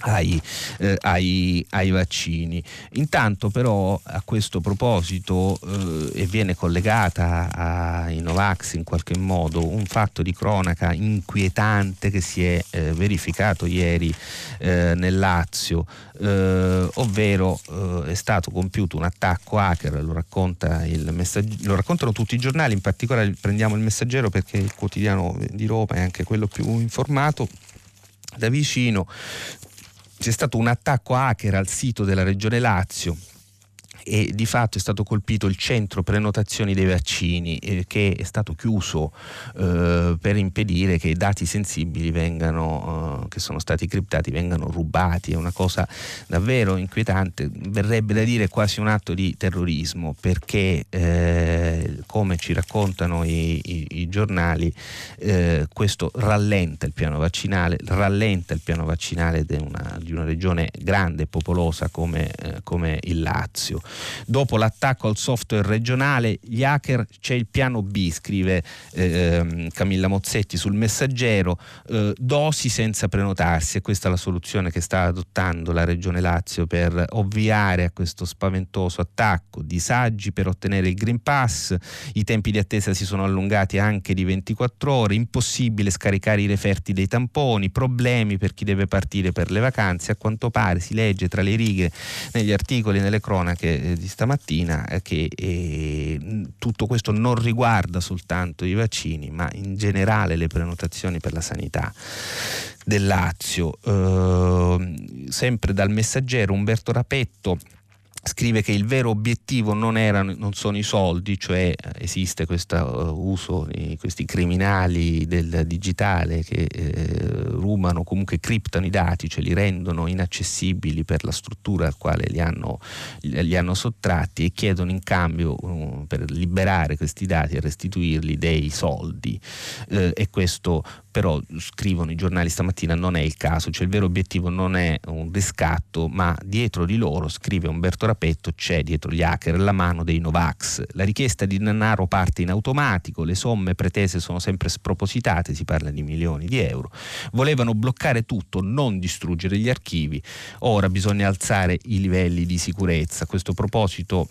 Ai, eh, ai, ai, vaccini. Intanto però a questo proposito eh, e viene collegata ai Novax in qualche modo un fatto di cronaca inquietante che si è eh, verificato ieri eh, nel Lazio, eh, ovvero eh, è stato compiuto un attacco hacker, lo, racconta lo raccontano tutti i giornali, in particolare prendiamo il messaggero perché il quotidiano di Roma è anche quello più informato da vicino c'è stato un attacco hacker al sito della regione Lazio e di fatto è stato colpito il centro prenotazioni dei vaccini eh, che è stato chiuso eh, per impedire che i dati sensibili vengano, eh, che sono stati criptati vengano rubati. È una cosa davvero inquietante, verrebbe da dire quasi un atto di terrorismo perché eh, come ci raccontano i, i, i giornali eh, questo rallenta il piano vaccinale, rallenta il piano vaccinale di una, di una regione grande e popolosa come, eh, come il Lazio. Dopo l'attacco al software regionale, gli hacker c'è il piano B, scrive eh, Camilla Mozzetti sul messaggero, eh, dosi senza prenotarsi, e questa è la soluzione che sta adottando la Regione Lazio per ovviare a questo spaventoso attacco, disagi per ottenere il Green Pass, i tempi di attesa si sono allungati anche di 24 ore, impossibile scaricare i referti dei tamponi, problemi per chi deve partire per le vacanze, a quanto pare si legge tra le righe negli articoli, nelle cronache eh, di stamattina eh, che eh, tutto questo non riguarda soltanto i vaccini, ma in generale le prenotazioni per la sanità del Lazio. Eh, sempre dal messaggero Umberto Rapetto scrive che il vero obiettivo non, erano, non sono i soldi, cioè eh, esiste questo uh, uso di questi criminali del digitale che eh, rubano, comunque criptano i dati, cioè li rendono inaccessibili per la struttura al quale li hanno, li hanno sottratti e chiedono in cambio uh, per liberare questi dati e restituirli dei soldi. Eh, e questo però scrivono i giornali stamattina non è il caso, cioè il vero obiettivo non è un riscatto, ma dietro di loro, scrive Umberto Rapetto, c'è dietro gli hacker la mano dei Novax. La richiesta di denaro parte in automatico, le somme pretese sono sempre spropositate, si parla di milioni di euro. Volevano bloccare tutto, non distruggere gli archivi. Ora bisogna alzare i livelli di sicurezza. A questo proposito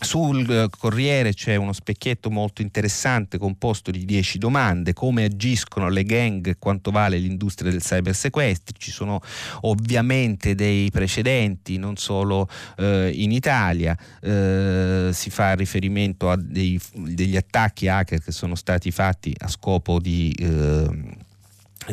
sul eh, Corriere c'è uno specchietto molto interessante composto di 10 domande, come agiscono le gang, quanto vale l'industria del cybersequestro, ci sono ovviamente dei precedenti, non solo eh, in Italia, eh, si fa riferimento a dei, degli attacchi hacker che sono stati fatti a scopo di... Eh,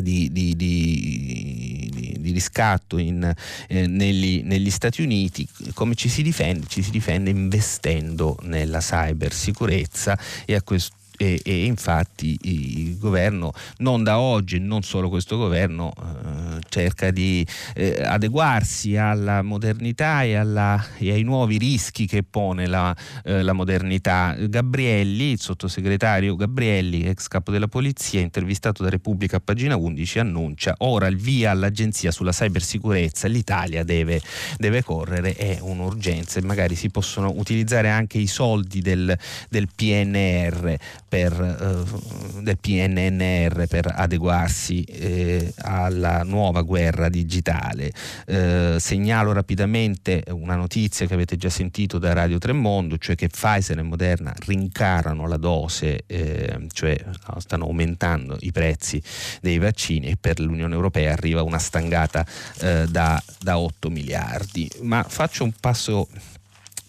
di, di, di, di, riscatto in, eh, negli, negli, Stati Uniti, come ci si difende? Ci si difende investendo nella cybersicurezza e a questo e, e, infatti il governo non da oggi, non solo questo governo, eh, cerca di eh, adeguarsi alla modernità e, alla, e, ai nuovi rischi che pone la, eh, la, modernità. Gabrielli, il sottosegretario Gabrielli, ex capo della polizia, intervistato da Repubblica a pagina 11, annuncia ora il via all'agenzia sulla cybersicurezza, l'Italia deve, deve correre, è un'urgenza e magari si possono utilizzare anche i soldi del, del PNR per, eh, del PNNR per adeguarsi eh, alla nuova guerra digitale. Eh, segnalo rapidamente una notizia che avete già sentito da Radio Tremondo, cioè che Pfizer e Moderna rincarano la dose, eh, cioè stanno aumentando i prezzi dei vaccini e per l'Unione Europea arriva una stangata eh, da, da 8 miliardi. Ma faccio un passo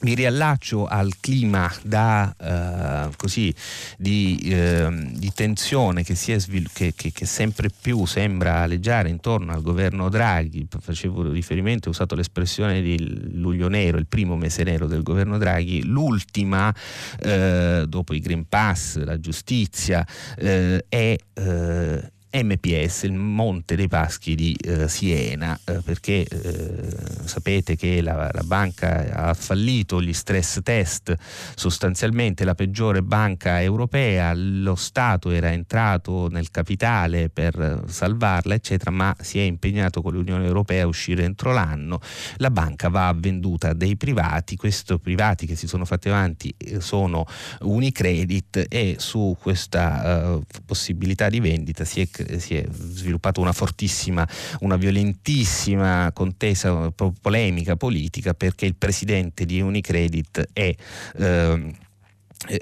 mi riallaccio al clima da, uh, così, di, uh, di, tensione che, svil- che, che, che, sempre più sembra aleggiare intorno al governo Draghi. Facevo riferimento, ho usato l'espressione di luglio nero, il primo mese nero del governo Draghi, l'ultima, uh, dopo i Green Pass, la giustizia, è MPS, il Monte dei Paschi di eh, Siena, eh, perché eh, sapete che la, la, banca ha fallito gli stress test, sostanzialmente la peggiore banca europea, lo Stato era entrato nel capitale per salvarla, eccetera, ma si è impegnato con l'Unione Europea a uscire entro l'anno. La banca va venduta dei privati, questi privati che si sono fatti avanti eh, sono Unicredit e su questa uh, possibilità di vendita si è si è sviluppata una fortissima, una violentissima contesa polemica politica perché il presidente di Unicredit è eh,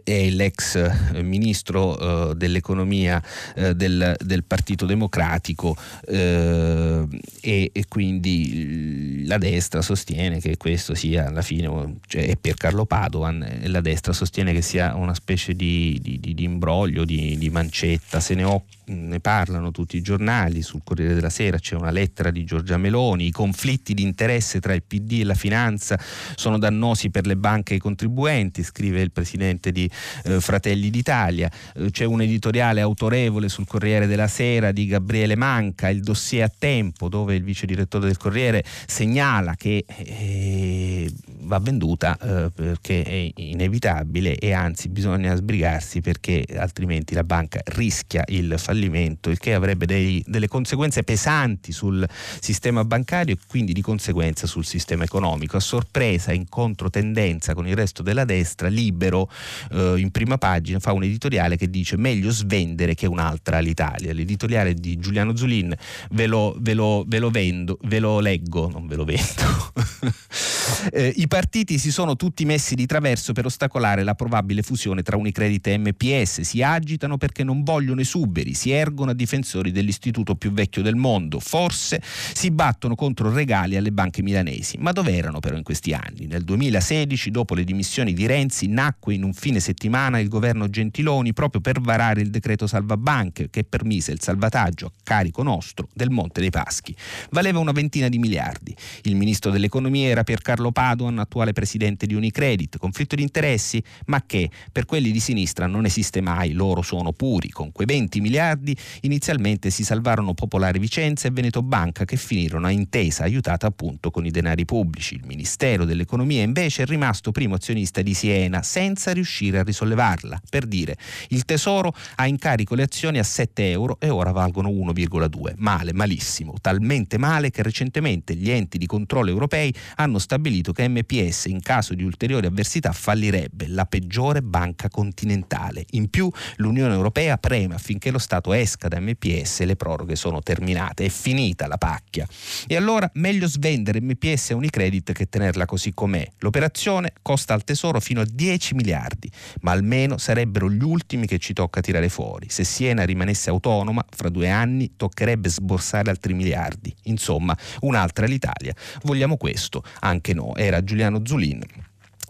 è l'ex ministro uh, dell'economia uh, del, del, Partito Democratico uh, e, e, quindi la destra sostiene che questo sia alla fine, cioè è Piercarlo Padovan, e la destra sostiene che sia una specie di, di, di, di imbroglio, di, mancetta, se ne, ho, ne parlano tutti i giornali, sul Corriere della Sera c'è una lettera di Giorgia Meloni, i conflitti di interesse tra il PD e la finanza sono dannosi per le banche e i contribuenti, scrive il presidente di eh, Fratelli d'Italia. Eh, c'è un editoriale autorevole sul Corriere della Sera di Gabriele Manca, il dossier a tempo, dove il vice direttore del Corriere segnala che eh, va venduta eh, perché è inevitabile e anzi bisogna sbrigarsi perché altrimenti la banca rischia il fallimento, il che avrebbe dei, delle conseguenze pesanti sul sistema bancario e quindi di conseguenza sul sistema economico. A sorpresa, in controtendenza con il resto della destra, Libero eh, in prima pagina fa un editoriale che dice meglio svendere che un'altra all'Italia. L'editoriale di Giuliano Zulin ve lo, ve lo, ve lo vendo, ve lo leggo, non ve lo vendo. <laughs> eh, I partiti si sono tutti messi di traverso per ostacolare la probabile fusione tra Unicredit e MPS, si agitano perché non vogliono esuberi, si ergono a difensori dell'istituto più vecchio del mondo, forse si battono contro regali alle banche milanesi. Ma dove erano però in questi anni? Nel 2016, dopo le dimissioni di Renzi, nacque in un fine settimana il governo Gentiloni proprio per varare il decreto salvabanche che permise il salvataggio a carico nostro del Monte dei Paschi. Valeva una ventina di miliardi. Il ministro dell'economia era Piercarlo Padoan, attuale presidente di Unicredit. Conflitto di interessi? Ma che per quelli di sinistra non esiste mai, loro sono puri. Con quei 20 miliardi inizialmente si salvarono Popolare Vicenza e Veneto Banca che finirono a intesa aiutata appunto con i denari pubblici. Il Ministero dell'Economia invece è rimasto primo azionista di Siena senza riuscire a risollevarla. Per dire, il Tesoro ha in carico le azioni a 7 euro e ora valgono 1,2. Male, malissimo, talmente male che recentemente gli enti di controllo europei hanno stabilito che MPS in caso di ulteriori avversità fallirebbe, la peggiore banca continentale. In più l'Unione Europea preme affinché lo Stato esca da MPS le proroghe sono terminate, è finita la pacchia. E allora meglio svendere MPS a Unicredit che tenerla così com'è. L'operazione costa al Tesoro fino a 10 miliardi, ma almeno sarebbero gli ultimi che ci tocca tirare fuori. Se Siena rimanesse autonoma, fra due anni toccherebbe sborsare altri miliardi. Insomma, un'altra l'Italia. Vogliamo questo? Anche no. Era Giuliano Zulin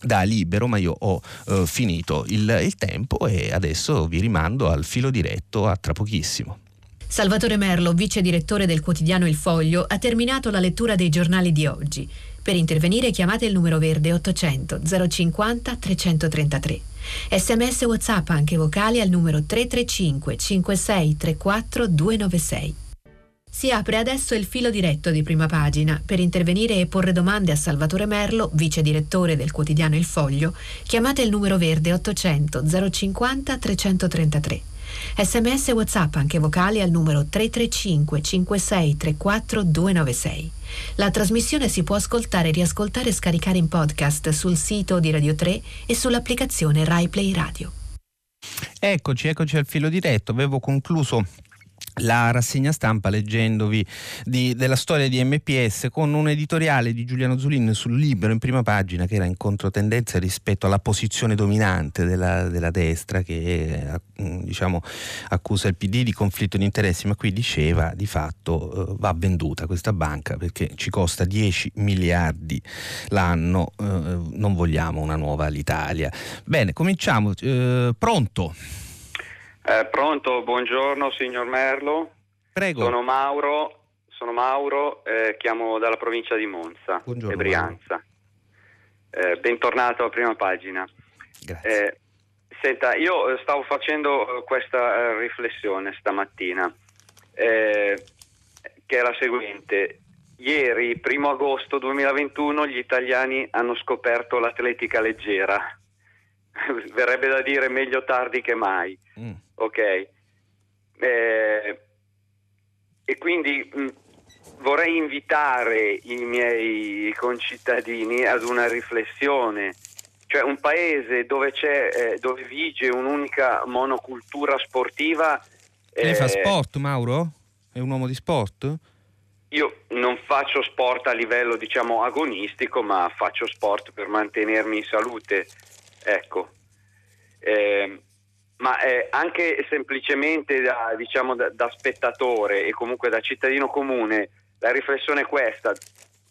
da libero, ma io ho eh, finito il, il tempo e adesso vi rimando al filo diretto a tra pochissimo. Salvatore Merlo, vice direttore del quotidiano Il Foglio, ha terminato la lettura dei giornali di oggi. Per intervenire chiamate il numero verde 800 050 333. Sms WhatsApp anche vocali al numero 335 5634 296. Si apre adesso il filo diretto di prima pagina. Per intervenire e porre domande a Salvatore Merlo, vice direttore del quotidiano Il Foglio, chiamate il numero verde 800 050 333. Sms WhatsApp anche vocali al numero 335 5634 296. La trasmissione si può ascoltare, riascoltare e scaricare in podcast sul sito di Radio 3 e sull'applicazione RaiPlay Radio. Eccoci, eccoci al filo diretto. Avevo concluso la rassegna stampa leggendovi di, della storia di MPS con un editoriale di Giuliano Zulin sul Libero in prima pagina che era in controtendenza rispetto alla posizione dominante della, della destra che eh, diciamo, accusa il PD di conflitto di interessi ma qui diceva di fatto eh, va venduta questa banca perché ci costa 10 miliardi l'anno eh, non vogliamo una nuova all'Italia bene cominciamo eh, pronto eh, pronto, buongiorno signor Merlo. Prego. Sono Mauro, sono Mauro eh, chiamo dalla provincia di Monza buongiorno, e Brianza. Eh, bentornato a prima pagina. Grazie. Eh, senta, io eh, stavo facendo eh, questa riflessione stamattina, che è la seguente. Ieri, primo agosto 2021, gli italiani hanno scoperto l'atletica leggera. <laughs> Verrebbe da dire meglio tardi che mai. Mm ok? Eh, e quindi mh, vorrei invitare i miei concittadini ad una riflessione, cioè un paese dove, eh, dove vige un'unica monocultura sportiva. Lei fa eh, sport, Mauro? È un uomo di sport? Io non faccio sport a livello, diciamo, agonistico, ma faccio sport per mantenermi in salute. Ecco. Eh, ma eh, anche semplicemente da, diciamo, da, da, spettatore e comunque da cittadino comune, la riflessione è questa.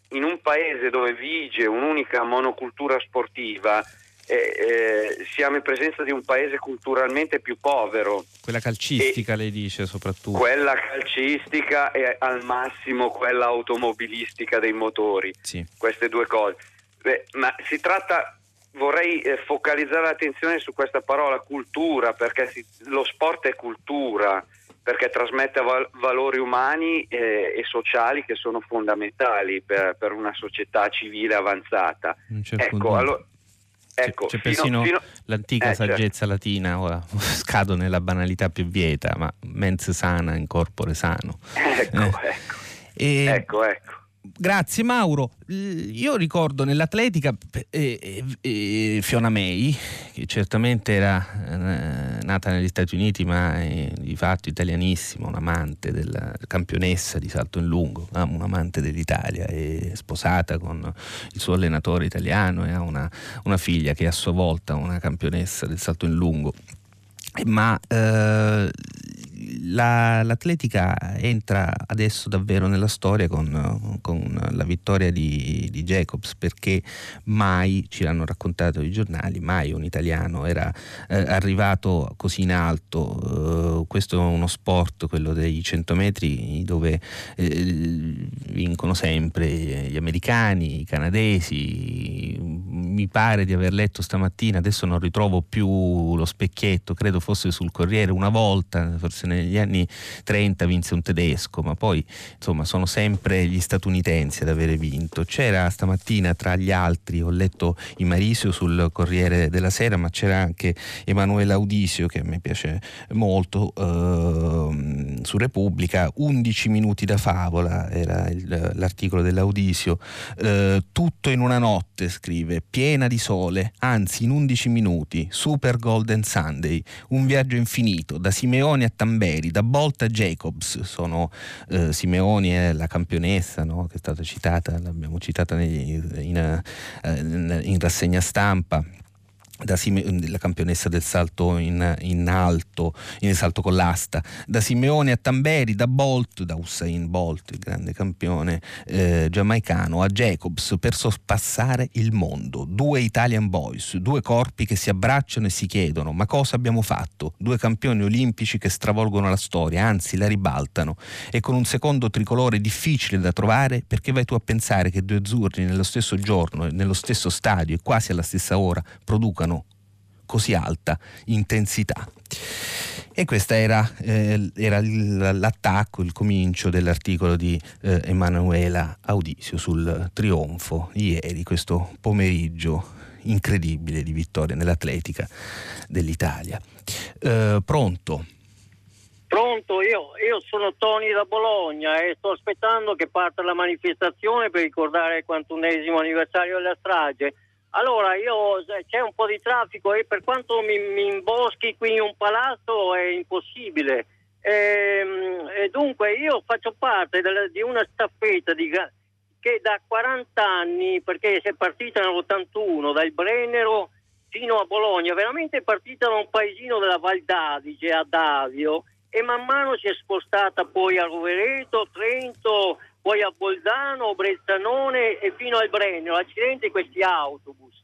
In un paese dove vige un'unica monocultura sportiva, eh, eh, siamo in presenza di un paese culturalmente più povero. Quella calcistica, lei dice soprattutto. Quella calcistica e al massimo quella automobilistica dei motori. Sì. Queste due cose. Beh, ma si tratta vorrei eh, focalizzare l'attenzione su questa parola cultura, perché si, lo sport è cultura, perché trasmette val- valori umani eh, e sociali che sono fondamentali per, per una società civile avanzata. Ecco, allora, Ecco, c'è, c'è persino fino, l'antica eh, certo. saggezza certo. latina, ora <laughs> scado nella banalità più vieta, ma mens sana in corpore sano. Ecco, eh. ecco. E, ecco, ecco. Grazie Mauro. Io ricordo nell'atletica eh, eh, Fiona May, che certamente era eh, nata negli Stati Uniti, ma è di fatto italianissima, un'amante della campionessa di salto in lungo, un'amante dell'Italia, è sposata con il suo allenatore italiano e ha una, una figlia che è a sua volta una campionessa del salto in lungo. Ma eh, la, l'atletica entra adesso davvero nella storia con, con la vittoria di, di, Jacobs perché mai, ci l'hanno raccontato i giornali, mai un italiano era eh, arrivato così in alto. Uh, questo è uno sport, quello dei 100 metri, dove eh, vincono sempre gli americani, i canadesi. Mi pare di aver letto stamattina, adesso non ritrovo più lo specchietto, credo fosse sul Corriere una volta, forse negli anni 30 vinse un tedesco, ma poi insomma sono sempre gli statunitensi ad avere vinto. C'era stamattina tra gli altri, ho letto i Marisio sul Corriere della Sera, ma c'era anche Emanuele Audisio che a me piace molto eh, su Repubblica, 11 minuti da favola era il, l'articolo dell'Audisio, eh, tutto in una notte scrive, piena di sole, anzi in 11 minuti, Super Golden Sunday, un viaggio infinito da Simeone a Tamberi, da Bolt a Jacobs, sono eh, Simeoni è la campionessa no? che è stata citata, l'abbiamo citata in, in, eh, in rassegna stampa da Sime- la campionessa del salto in, in, alto, in salto con l'asta, da Simeone a Tamberi, da Bolt, da Usain Bolt, il grande campione eh, giamaicano, a Jacobs per sorpassare il mondo. Due Italian Boys, due corpi che si abbracciano e si chiedono ma cosa abbiamo fatto? Due campioni olimpici che stravolgono la storia, anzi la ribaltano e con un secondo tricolore difficile da trovare perché vai tu a pensare che due azzurri nello stesso giorno, nello stesso stadio e quasi alla stessa ora producano così alta intensità. E questo era, eh, era l'attacco, il comincio dell'articolo di eh, Emanuela Audisio sul trionfo ieri, questo pomeriggio incredibile di vittoria nell'atletica dell'Italia. Eh, pronto? Pronto, io, io, sono Tony da Bologna e sto aspettando che parta la manifestazione per ricordare il quantunesimo anniversario della strage allora, io, c'è un po' di traffico e per quanto mi, mi imboschi qui in un palazzo è impossibile. E, ehm, e dunque io faccio parte della, di una staffetta di, che da 40 anni, perché si è partita nell'81 dal Brennero fino a Bologna, veramente è partita da un paesino della Val d'Adige, a Davio, e man mano si è spostata poi a Rovereto, Trento, poi a Bolzano, Brezzanone e fino al Brennero, accidenti questi autobus.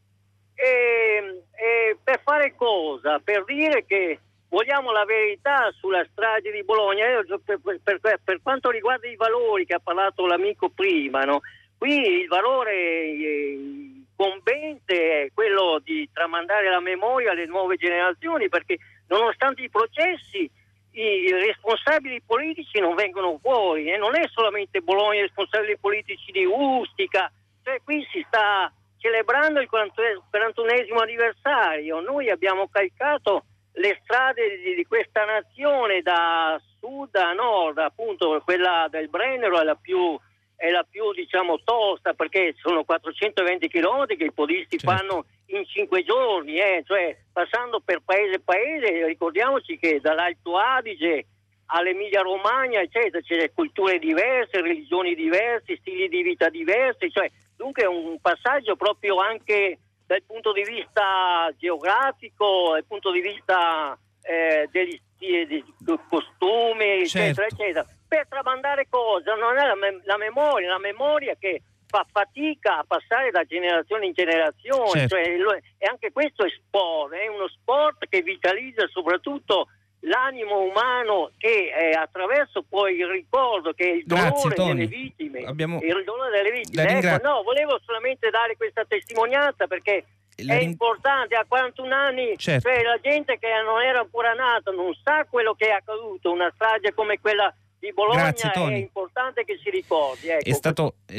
E, e per fare cosa? Per dire che vogliamo la verità sulla strage di Bologna, per, per, per, quanto riguarda i valori che ha parlato l'amico prima, no? qui il valore eh, convente è quello di tramandare la memoria alle nuove generazioni perché nonostante i processi i responsabili politici non vengono fuori e non è solamente Bologna i responsabili politici di Ustica, cioè qui si sta celebrando il 41esimo anniversario, noi abbiamo calcato le strade di, di, questa nazione da sud a nord, appunto quella del Brennero è la più, è la più diciamo, tosta perché sono 420 km che i podisti certo. fanno in cinque giorni, eh, cioè passando per paese paese, ricordiamoci che dall'Alto Adige all'Emilia Romagna, eccetera, c'è culture diverse, religioni diverse, stili di vita diversi, cioè dunque è un passaggio proprio anche dal punto di vista geografico, dal punto di vista eh, degli stili, costumi, certo. eccetera, eccetera, per tramandare cosa? Non è la, me- la memoria, la memoria che fa fatica a passare da generazione in generazione, certo. cioè, e anche questo è sport, è uno sport che vitalizza soprattutto l'animo umano che eh, attraverso poi il ricordo che è il Grazie, dolore Tony. delle vittime Abbiamo... il dolore delle vittime ecco, no, volevo solamente dare questa testimonianza perché è importante, a 41 anni, certo. cioè la gente che non era ancora nata non sa quello che è accaduto, una strage come quella di Bologna Grazie, è importante che si ricordi. Ecco. È, stato, è,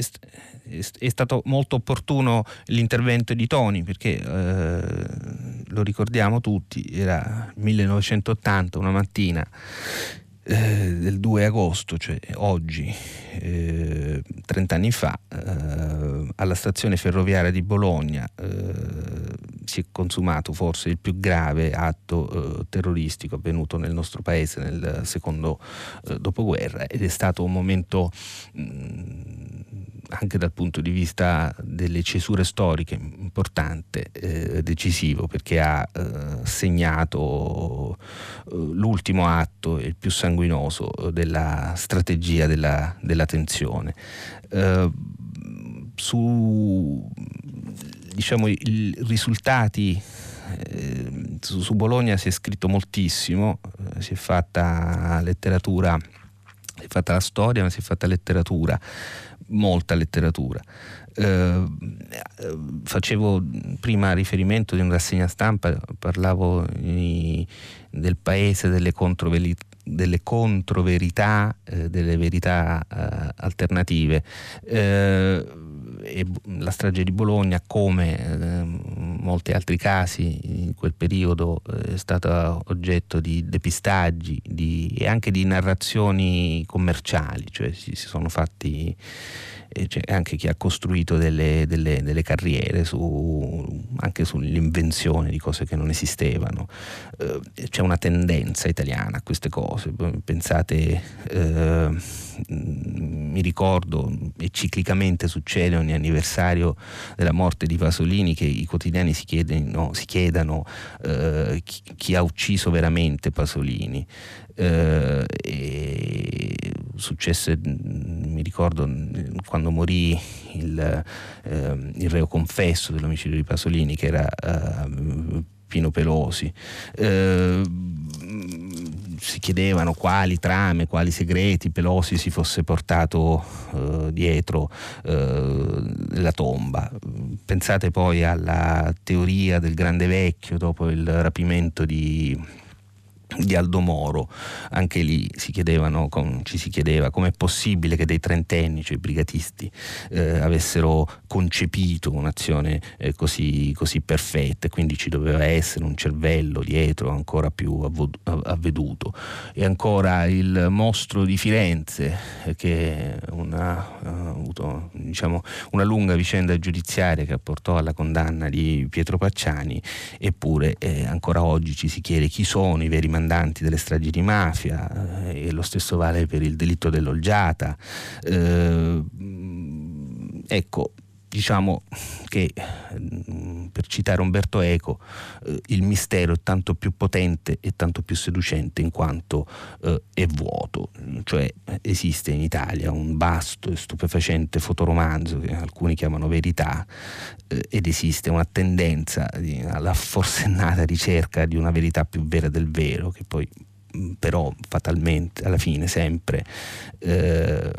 è, stato, molto opportuno l'intervento di Toni perché eh, lo ricordiamo tutti, era 1980, una mattina eh, del 2 agosto, cioè oggi, eh, 30 anni fa, eh, alla stazione ferroviaria di Bologna eh, si è consumato forse il più grave atto eh, terroristico avvenuto nel nostro paese nel secondo eh, dopoguerra ed è stato un momento mh, mm, anche dal punto di vista delle cesure storiche importante, eh, decisivo, perché ha eh, segnato eh, l'ultimo atto, il più sanguinoso della strategia della, della tensione. Eh, su diciamo, i risultati eh, su, su, Bologna si è scritto moltissimo, eh, si è fatta letteratura, si è fatta la storia, ma si è fatta letteratura molta letteratura. Eh, facevo prima riferimento di una rassegna stampa, parlavo di, del paese delle, delle controverità, eh, delle verità eh, alternative. Eh, la strage di Bologna, come ehm, molti altri casi in quel periodo, eh, è stata oggetto di depistaggi di, e anche di narrazioni commerciali, cioè si, si sono fatti c'è anche chi ha costruito delle, delle, delle carriere su, anche sull'invenzione di cose che non esistevano. Eh, c'è una tendenza italiana a queste cose. Pensate, eh, mi ricordo, e ciclicamente succede ogni anniversario della morte di Pasolini che i quotidiani si, chiedano, si chiedano eh, chi, chi, ha ucciso veramente Pasolini. Eh, successe, mi ricordo, quando morì il, eh, il, reo confesso dell'omicidio di Pasolini, che era eh, Pino Pelosi. Eh, si chiedevano quali trame, quali segreti Pelosi si fosse portato eh, dietro eh, la tomba. Pensate poi alla teoria del grande vecchio dopo il rapimento di di Aldo Moro, anche lì si ci si chiedeva com'è possibile che dei trentenni, cioè i brigatisti, eh, avessero concepito un'azione eh, così, così, perfetta. Quindi ci doveva essere un cervello dietro ancora più avveduto. E ancora il mostro di Firenze eh, che una, ha avuto diciamo, una lunga vicenda giudiziaria che portò alla condanna di Pietro Pacciani, eppure eh, ancora oggi ci si chiede chi sono i veri mandanti delle stragi di mafia eh, e lo stesso vale per il delitto dell'olgiata. Eh, ecco, diciamo che mm, per citare Umberto Eco eh, il mistero è tanto più potente e tanto più seducente in quanto eh, è vuoto. Cioè esiste in Italia un vasto e stupefacente fotoromanzo che alcuni chiamano verità eh, ed esiste una tendenza alla forsennata ricerca di una verità più vera del vero che poi però fatalmente alla fine sempre eh,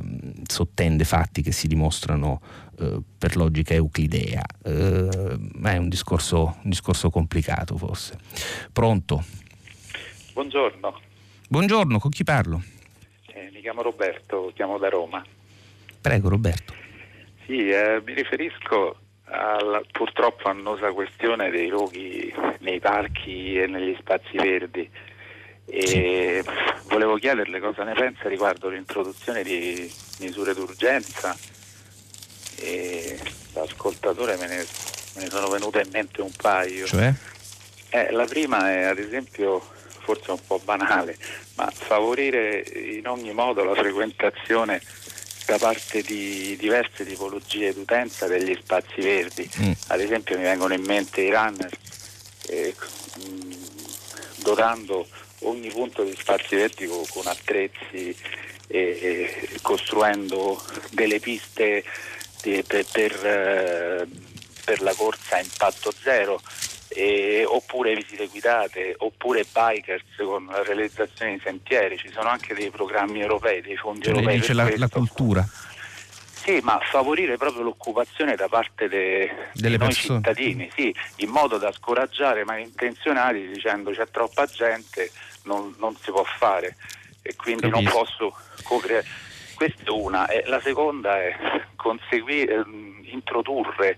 sottende fatti che si dimostrano eh, per logica euclidea, eh, ma è un discorso, un discorso complicato forse. Pronto? Buongiorno. Buongiorno, con chi parlo? Eh, mi chiamo Roberto, chiamo da Roma. Prego Roberto. Sì, eh, mi riferisco alla purtroppo annosa questione dei roghi nei parchi e negli spazi verdi. E volevo chiederle cosa ne pensa riguardo l'introduzione di misure d'urgenza e l'ascoltatore me ne, me ne sono venute in mente un paio. Cioè? Eh, la prima è ad esempio forse un po' banale, ma favorire in ogni modo la frequentazione da parte di diverse tipologie d'utenza degli spazi verdi. Mm. Ad esempio mi vengono in mente i runner eh, mh, dotando ogni punto di spazi verdi con, attrezzi e, e costruendo delle piste per, per, eh, per la corsa a impatto zero. Eh, oppure visite guidate, oppure bikers con la realizzazione di sentieri, ci sono anche dei programmi europei, dei fondi cioè, europei. Dice la, la, cultura. Sì, ma favorire proprio l'occupazione da parte de, dei cittadini, sì, in modo da scoraggiare i malintenzionati dicendo c'è troppa gente, non, non si può fare e quindi Capisco. non posso coprire. Questa è una. E la seconda è conseguire, ehm, introdurre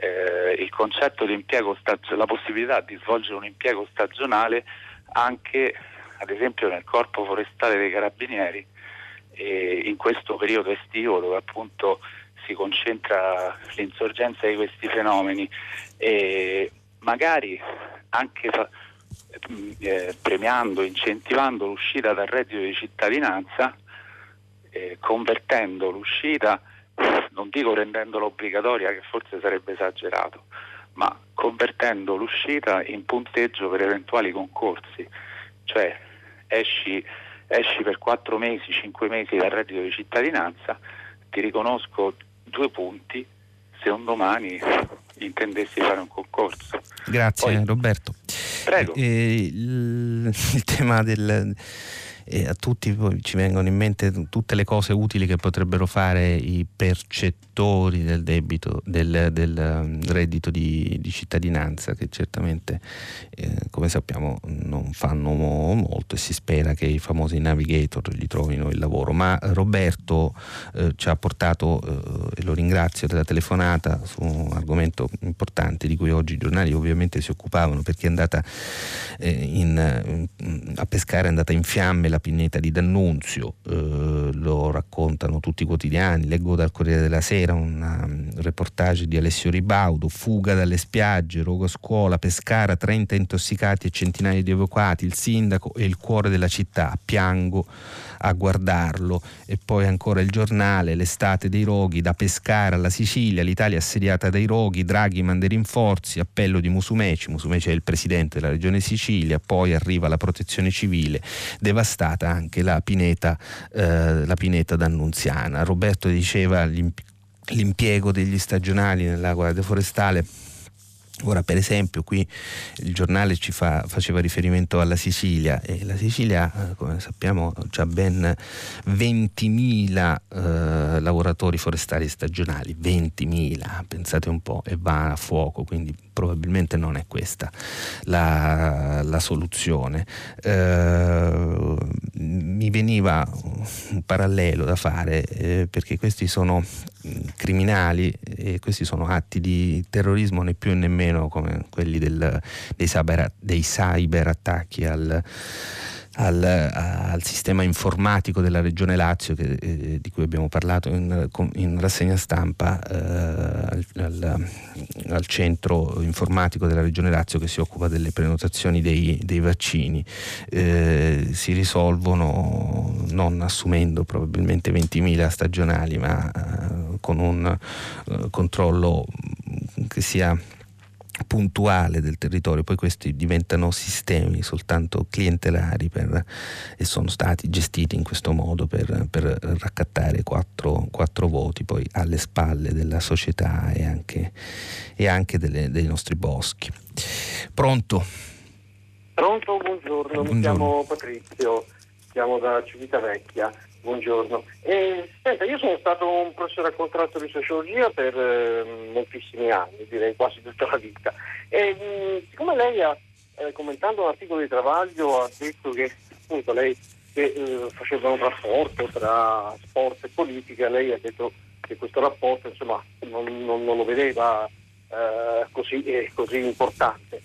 eh, il concetto di impiego stagionale, la possibilità di svolgere un impiego stagionale anche ad esempio nel corpo forestale dei carabinieri in questo periodo estivo dove appunto si concentra l'insorgenza di questi fenomeni e magari anche eh, premiando, incentivando l'uscita dal reddito di cittadinanza, eh, convertendo l'uscita, non dico rendendola obbligatoria che forse sarebbe esagerato, ma convertendo l'uscita in punteggio per eventuali concorsi, cioè esci, esci per 4 mesi, 5 mesi dal reddito di cittadinanza, ti riconosco due punti se un domani intendessi fare un concorso. Grazie Poi, Roberto. Prego. Eh, il, il tema del e a tutti ci vengono in mente tutte le cose utili che potrebbero fare i percettori del debito, del, del um, reddito di, di, cittadinanza, che certamente, eh, come sappiamo, non fanno molto e si spera che i famosi navigator gli trovino il lavoro. Ma Roberto eh, ci ha portato, eh, e lo ringrazio della telefonata, su un argomento importante di cui oggi i giornali ovviamente si occupavano perché è andata eh, in, a pescare, è andata in fiamme la la pineta di D'Annunzio, eh, lo raccontano tutti i quotidiani, leggo dal Corriere della Sera un um, reportage di Alessio Ribaudo, fuga dalle spiagge, rogo a scuola, Pescara, 30 intossicati e centinaia di evacuati, il sindaco e il cuore della città, piango a guardarlo e poi ancora il giornale, l'estate dei roghi, da Pescara alla Sicilia, l'Italia assediata dai roghi, Draghi manda rinforzi, appello di Musumeci, Musumeci è il presidente della regione Sicilia, poi arriva la protezione civile, devastata anche la pineta, eh, la pineta d'Annunziana. Roberto diceva l'impiego degli stagionali nella guardia forestale Ora, per esempio, qui il giornale ci fa, faceva riferimento alla Sicilia e la Sicilia, eh, come sappiamo, ha ben 20.000 eh, lavoratori forestali stagionali, 20.000, pensate un po', e va a fuoco, quindi probabilmente non è questa la, la soluzione. Eh, mi veniva un parallelo da fare eh, perché questi sono criminali e questi sono atti di terrorismo né più né meno come quelli del, dei, cyber, dei cyberattacchi al, al, al, sistema informatico della Regione Lazio che, eh, di cui abbiamo parlato in, in rassegna stampa eh, al, al, centro informatico della Regione Lazio che si occupa delle prenotazioni dei, dei vaccini. Eh, si risolvono non assumendo probabilmente 20.000 stagionali ma eh, con un controllo che sia puntuale del territorio, poi questi diventano sistemi soltanto clientelari per, e sono stati gestiti in questo modo per, per raccattare quattro, quattro, voti poi alle spalle della società e anche, e anche delle, dei nostri boschi. Pronto? Pronto, buongiorno, buongiorno. mi chiamo Patrizio, chiamo da Civitavecchia. Buongiorno. Eh, senta, io sono stato un professore a contratto di sociologia per eh, moltissimi anni, direi quasi tutta la vita. E mh, mm, siccome lei ha, eh, commentando un articolo di Travaglio, ha detto che appunto lei che, eh, faceva un rapporto tra sport e politica, lei ha detto che questo rapporto insomma, non, non, non lo vedeva eh, così, eh, così importante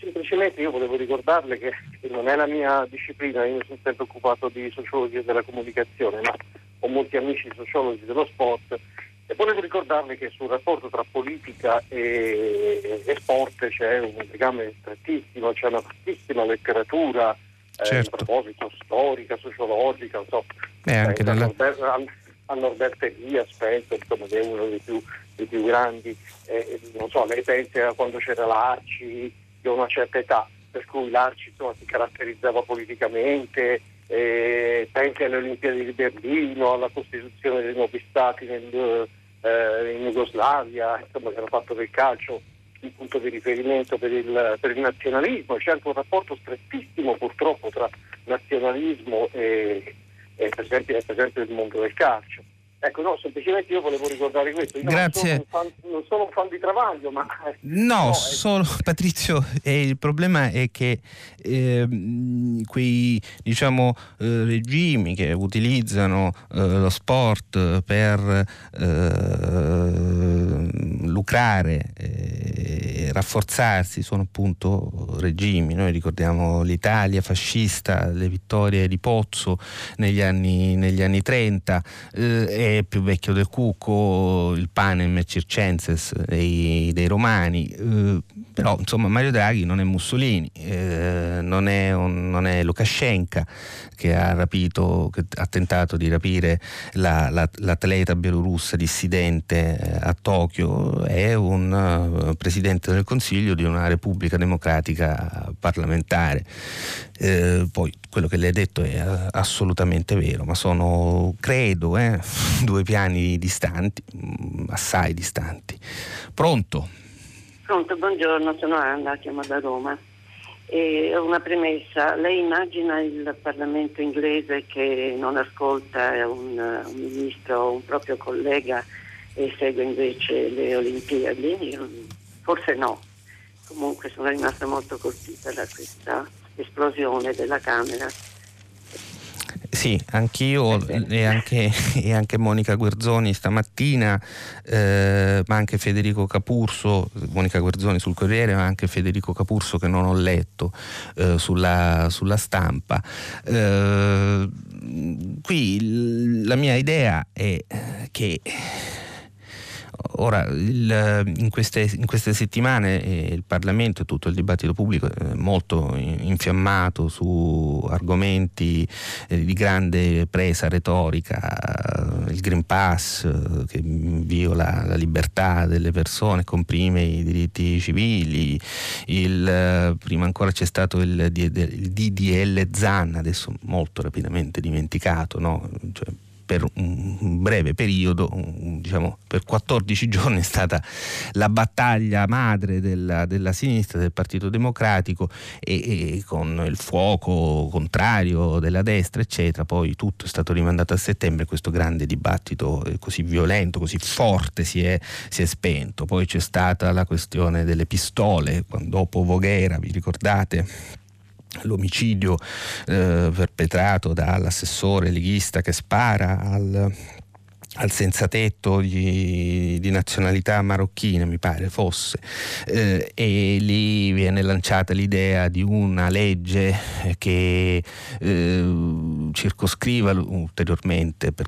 semplicemente io volevo ricordarle che non è la mia disciplina, io mi sono sempre occupato di sociologia della comunicazione, ma ho molti amici sociologi dello sport e volevo ricordarle che sul rapporto tra politica e, e sport c'è un legame strettissimo, c'è una vastissima letteratura certo. eh, a certo. proposito storica, sociologica, non so, eh, anche dalla... Norbert, a Norberto Elias, penso, insomma, che è uno dei più, dei più grandi, eh, non so, lei pensa a quando c'era l'Arci, di una certa età, per cui l'Arci insomma, si caratterizzava politicamente, eh, pensi alle Olimpiadi di Berlino, alla costituzione dei nuovi stati nel, eh, in Jugoslavia, insomma, che hanno fatto del calcio il punto di riferimento per il, per il, nazionalismo, c'è anche un rapporto strettissimo purtroppo tra nazionalismo e, e per, esempio, per esempio il mondo del calcio. Ecco, no, semplicemente io volevo ricordare questo. Io Grazie. Non sono, fan, non sono un fan, di Travaglio, ma... No, <laughs> no solo <laughs> Patrizio, eh, il problema è che eh, quei diciamo, eh, regimi che utilizzano eh, lo sport per eh, lucrare e rafforzarsi sono appunto regimi. Noi ricordiamo l'Italia fascista, le vittorie di Pozzo negli anni, negli anni 30 e è più vecchio del Cucco, il panem circenses dei, dei romani, eh, però insomma Mario Draghi non è Mussolini, eh, non, è un, non, è Lukashenko che ha rapito, che ha tentato di rapire la, la, l'atleta bielorussa dissidente eh, a Tokyo, è un uh, presidente del Consiglio di una Repubblica Democratica parlamentare. Eh, poi quello che lei ha detto è assolutamente vero, ma sono, credo, eh, <laughs> due piani distanti, mm, assai distanti. Pronto? Pronto, buongiorno, sono Anna, chiamo da Roma. E una premessa, lei immagina il Parlamento inglese che non ascolta un, un ministro o un proprio collega e segue invece le Olimpiadi? Forse no. Comunque sono rimasta molto colpita da questa esplosione della Camera. Sì, anch'io e anche, <laughs> e anche, Monica Guerzoni stamattina, eh, ma anche Federico Capurso, Monica Guerzoni sul Corriere, ma anche Federico Capurso che non ho letto eh, sulla, sulla, stampa. Eh, qui la mia idea è che Ora, il, in, queste, in, queste, settimane eh, il Parlamento e tutto il dibattito pubblico è molto infiammato su argomenti eh, di grande presa retorica, il Green Pass eh, che viola la libertà delle persone, comprime i diritti civili, il, eh, prima ancora c'è stato il, il DDL ZAN, adesso molto rapidamente dimenticato, no? cioè, per un breve periodo, diciamo per 14 <laughs> giorni è stata la battaglia madre della, della sinistra, del Partito Democratico e, e, con il fuoco contrario della destra, eccetera. Poi tutto è stato rimandato a settembre, questo grande dibattito eh, così violento, così forte si è, si è spento. Poi c'è stata la questione delle pistole, dopo Voghera, vi ricordate? L'omicidio eh, perpetrato dall'assessore leghista che spara al al senza tetto di, di, nazionalità marocchina, mi pare fosse, eh, e lì viene lanciata l'idea di una legge che eh, circoscriva ulteriormente, per,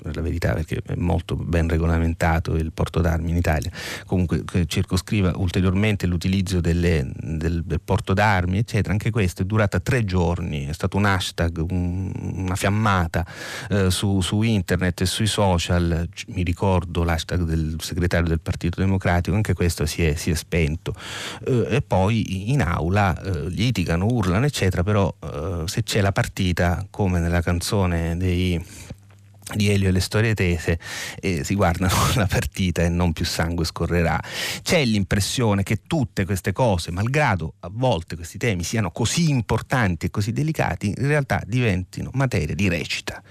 per, la verità perché è molto ben regolamentato il porto d'armi in Italia, comunque circoscriva ulteriormente l'utilizzo delle, del, del, porto d'armi, eccetera. Anche questo è durata tre giorni, è stato un hashtag, un, una fiammata eh, su, su internet e sui social social, mi ricordo l'hashtag del segretario del Partito Democratico, anche questo si è, si è spento. Eh, e poi in aula eh, litigano, urlano, eccetera, però eh, se c'è la partita, come nella canzone dei di Elio e le storie tese eh, si guardano <laughs> la partita e non più sangue scorrerà. C'è l'impressione che tutte queste cose, malgrado a volte questi temi siano così importanti e così delicati, in realtà diventino materia di recita.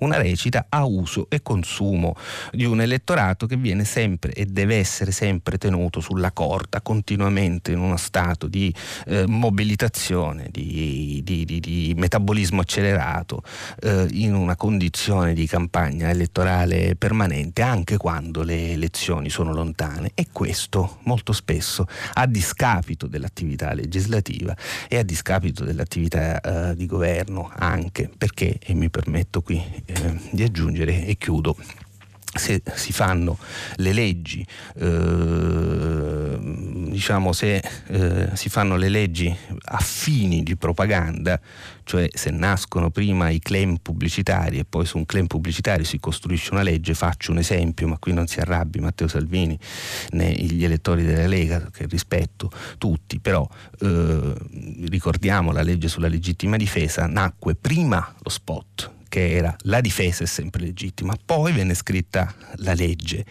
Una recita a uso e consumo di un elettorato che viene sempre e deve essere sempre tenuto sulla corda, continuamente in uno stato di eh, mobilitazione, di, di, di, di, metabolismo accelerato, eh, in una condizione di campagna campagna elettorale permanente anche quando le elezioni sono lontane e questo molto spesso a discapito dell'attività legislativa e a discapito dell'attività eh, di governo anche perché, e mi permetto qui eh, di aggiungere e chiudo, se si fanno le leggi, eh, diciamo se eh, si fanno le leggi a fini di propaganda, cioè se nascono prima i claim pubblicitari e poi su un claim pubblicitario si costruisce una legge, faccio un esempio, ma qui non si arrabbi Matteo Salvini né gli elettori della Lega, che rispetto tutti, però eh, ricordiamo la legge sulla legittima difesa, nacque prima lo spot che era la difesa è sempre legittima, poi venne scritta la legge,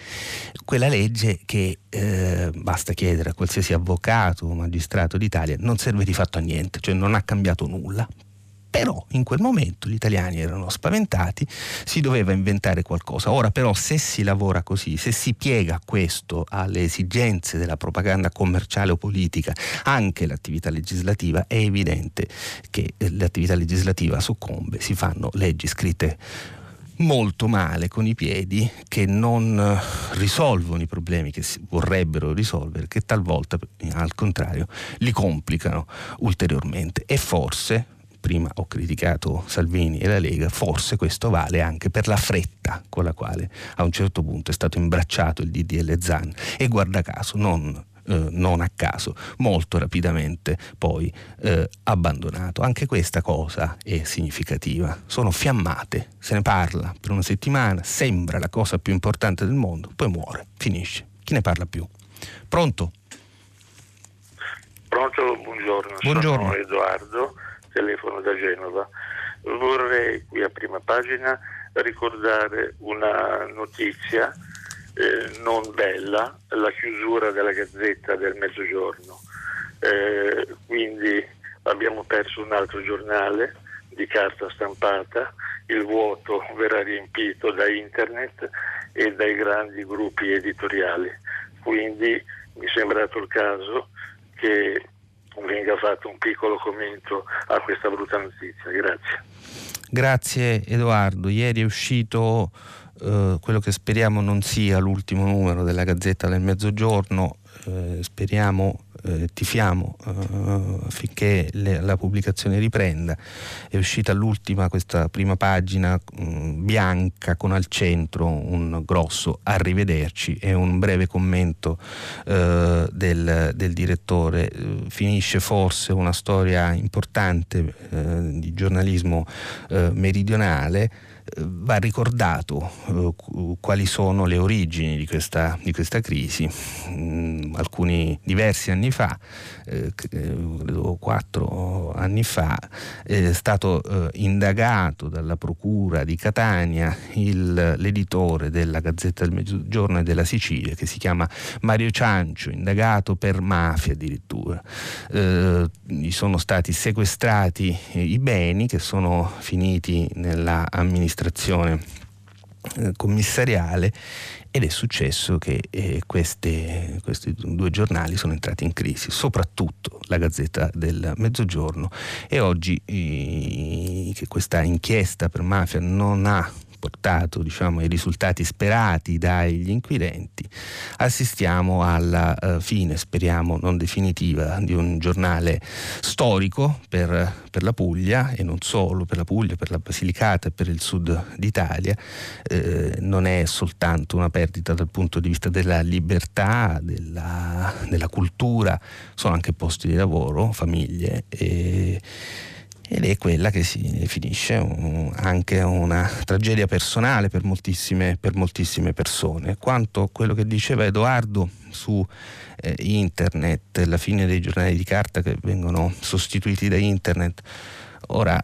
quella legge che eh, basta chiedere a qualsiasi avvocato o magistrato d'Italia non serve di fatto a niente, cioè non ha cambiato nulla, Però in quel momento gli italiani erano spaventati, si doveva inventare qualcosa. Ora però se si lavora così, se si piega questo alle esigenze della propaganda commerciale o politica, anche l'attività legislativa, è evidente che l'attività legislativa soccombe, si fanno leggi scritte molto male con i piedi che non risolvono i problemi che si vorrebbero risolvere, che talvolta al contrario li complicano ulteriormente e forse prima ho criticato Salvini e la Lega, forse questo vale anche per la fretta con la quale a un certo punto è stato imbracciato il DDL Zan e guarda caso non eh, non a caso, molto rapidamente poi eh, abbandonato. Anche questa cosa è significativa. Sono fiammate, se ne parla per una settimana, sembra la cosa più importante del mondo, poi muore, finisce. Chi ne parla più? Pronto? Pronto, buongiorno. Buongiorno. Sono Edoardo telefono da Genova. Vorrei qui a prima pagina ricordare una notizia eh, non bella, la chiusura della Gazzetta del Mezzogiorno. Eh, quindi abbiamo perso un altro giornale di carta stampata, il vuoto verrà riempito da internet e dai grandi gruppi editoriali. Quindi mi è sembrato il caso che venga fatto un piccolo commento a questa brutta notizia. Grazie. Grazie Edoardo. Ieri è uscito eh, quello che speriamo non sia l'ultimo numero della Gazzetta del Mezzogiorno, speriamo eh, tifiamo eh, affinché le, la pubblicazione riprenda. È uscita l'ultima, questa prima pagina mh, mm, bianca con al centro un grosso arrivederci e un breve commento eh, del, del, direttore. Eh, finisce forse una storia importante eh, di giornalismo eh, meridionale va ricordato eh, quali sono le origini di questa, di questa crisi. Mm, alcuni diversi anni fa, eh, credo quattro anni fa, è stato eh, indagato dalla Procura di Catania il, l'editore della Gazzetta del Mezzogiorno e della Sicilia, che si chiama Mario Ciancio, indagato per mafia addirittura. Eh, gli sono stati sequestrati i beni che sono finiti nella amministrazione amministrazione eh, commissariale ed è successo che eh, queste, questi due giornali sono entrati in crisi, soprattutto la Gazzetta del Mezzogiorno e oggi eh, che questa inchiesta per mafia non ha portato diciamo, ai risultati sperati dagli inquirenti, assistiamo alla uh, fine, speriamo non definitiva, di un giornale storico per, per, la Puglia e non solo per la Puglia, per la Basilicata e per il sud d'Italia. Eh, non è soltanto una perdita dal punto di vista della libertà, della, della cultura, sono anche posti di lavoro, famiglie. E, ed è quella che si definisce un, anche una tragedia personale per moltissime, per moltissime, persone. Quanto quello che diceva Edoardo su eh, internet, la fine dei giornali di carta che vengono sostituiti da internet, Ora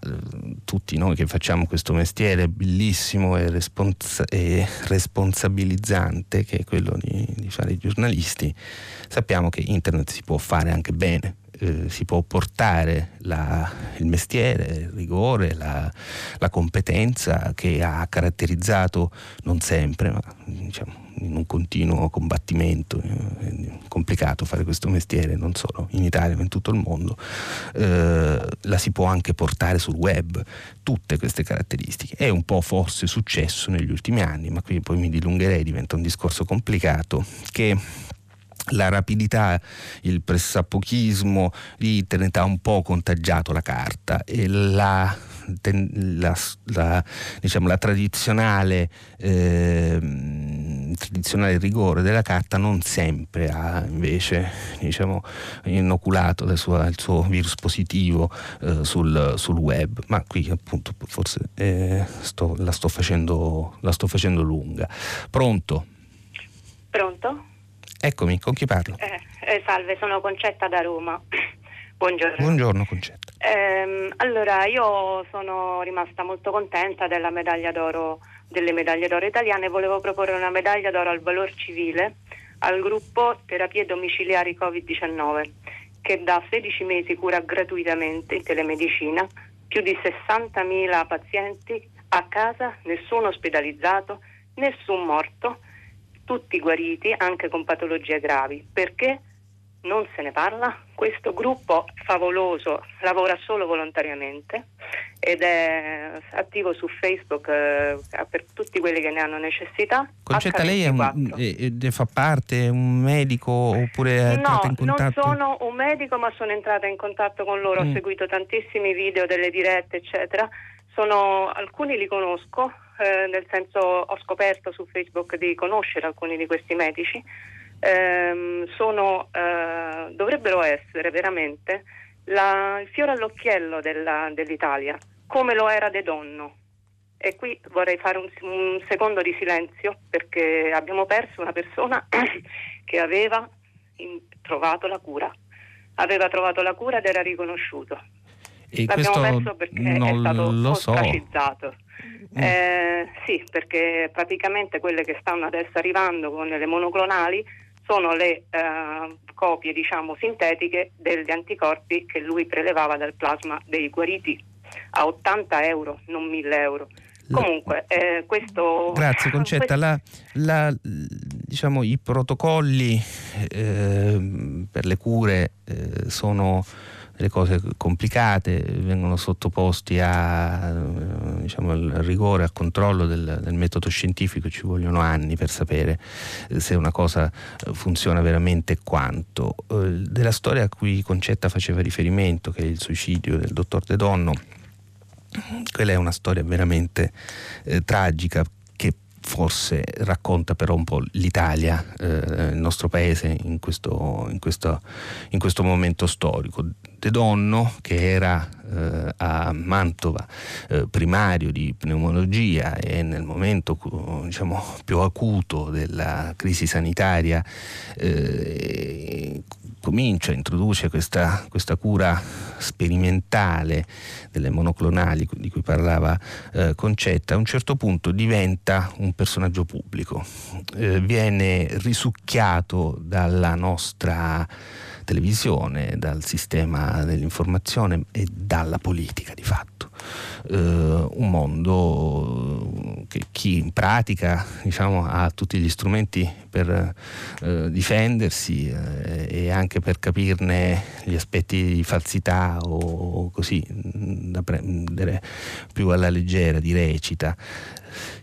tutti noi che facciamo questo mestiere bellissimo e, responsa- e responsabilizzante, che è quello di, di, fare i giornalisti, sappiamo che internet si può fare anche bene eh, si può portare la, il mestiere, il rigore, la, la, competenza che ha caratterizzato non sempre, ma diciamo, in un continuo combattimento. Eh, è complicato fare questo mestiere, non solo in Italia ma in tutto il mondo. Eh, la si può anche portare sul web, tutte queste caratteristiche. È un po' forse successo negli ultimi anni, ma qui poi mi dilungherei, diventa un discorso complicato, che la rapidità, il pressapochismo di internet ha un po' contagiato la carta e la, la, la, diciamo, la tradizionale, eh, tradizionale, rigore della carta non sempre ha invece diciamo, inoculato sua, il suo virus positivo eh, sul, sul, web, ma qui appunto forse eh, sto, la, sto facendo, la sto facendo lunga. Pronto? Pronto? Eccomi, con chi parlo? Eh, eh, salve, sono Concetta da Roma. <coughs> Buongiorno. Buongiorno Concetta. Eh, allora, io sono rimasta molto contenta della medaglia d'oro, delle medaglie d'oro italiane e volevo proporre una medaglia d'oro al valor civile al gruppo Terapie Domiciliari Covid-19 che da 16 mesi cura gratuitamente in telemedicina più di 60.000 pazienti a casa, nessuno ospedalizzato, nessun morto, tutti guariti anche con patologie gravi. Perché? non se ne parla. Questo gruppo favoloso lavora solo volontariamente ed è attivo su Facebook eh, per tutti quelli che ne hanno necessità. Concetta, lei è un, è, fa parte, è un medico oppure è entrata no, in contatto? Non sono un medico ma sono entrata in contatto con loro, mm. ho seguito tantissimi video delle dirette eccetera. Sono, alcuni li conosco, eh, nel senso ho scoperto su Facebook di conoscere alcuni di questi medici ehm, sono, eh, dovrebbero essere veramente la, il fiore all'occhiello della, dell'Italia, come lo era De Donno. E qui vorrei fare un, un secondo di silenzio perché abbiamo perso una persona <coughs> che aveva in, trovato la cura, aveva trovato la cura ed era riconosciuto. E L'abbiamo perso perché è stato ostracizzato. So. Eh, sì, perché praticamente quelle che stanno adesso arrivando con le monoclonali sono le eh, copie diciamo, sintetiche degli anticorpi che lui prelevava dal plasma dei guariti a 80 euro, non 1000 euro. Comunque, eh, questo... Grazie Concetta, la, la, diciamo, i protocolli eh, per le cure eh, sono delle cose complicate, vengono sottoposti a, diciamo, rigore, al controllo del, del, metodo scientifico, ci vogliono anni per sapere eh, se una cosa eh, funziona veramente quanto. Eh, della storia a cui Concetta faceva riferimento, che è il suicidio del dottor De Donno, quella è una storia veramente eh, tragica che forse racconta però un po' l'Italia, eh, il nostro paese in questo, in, questo, in questo momento storico. De Donno, che era eh, a Mantova eh, primario di pneumologia e nel momento diciamo, più acuto della crisi sanitaria eh, comincia, introduce questa, questa, cura sperimentale delle monoclonali di cui parlava eh, Concetta, a un certo punto diventa un personaggio pubblico, eh, viene risucchiato dalla nostra televisione, dal sistema dell'informazione e dalla politica di fatto. Uh, un mondo che chi in pratica diciamo, ha tutti gli strumenti per uh, difendersi uh, e anche per capirne gli aspetti di falsità o così da prendere più alla leggera, di recita.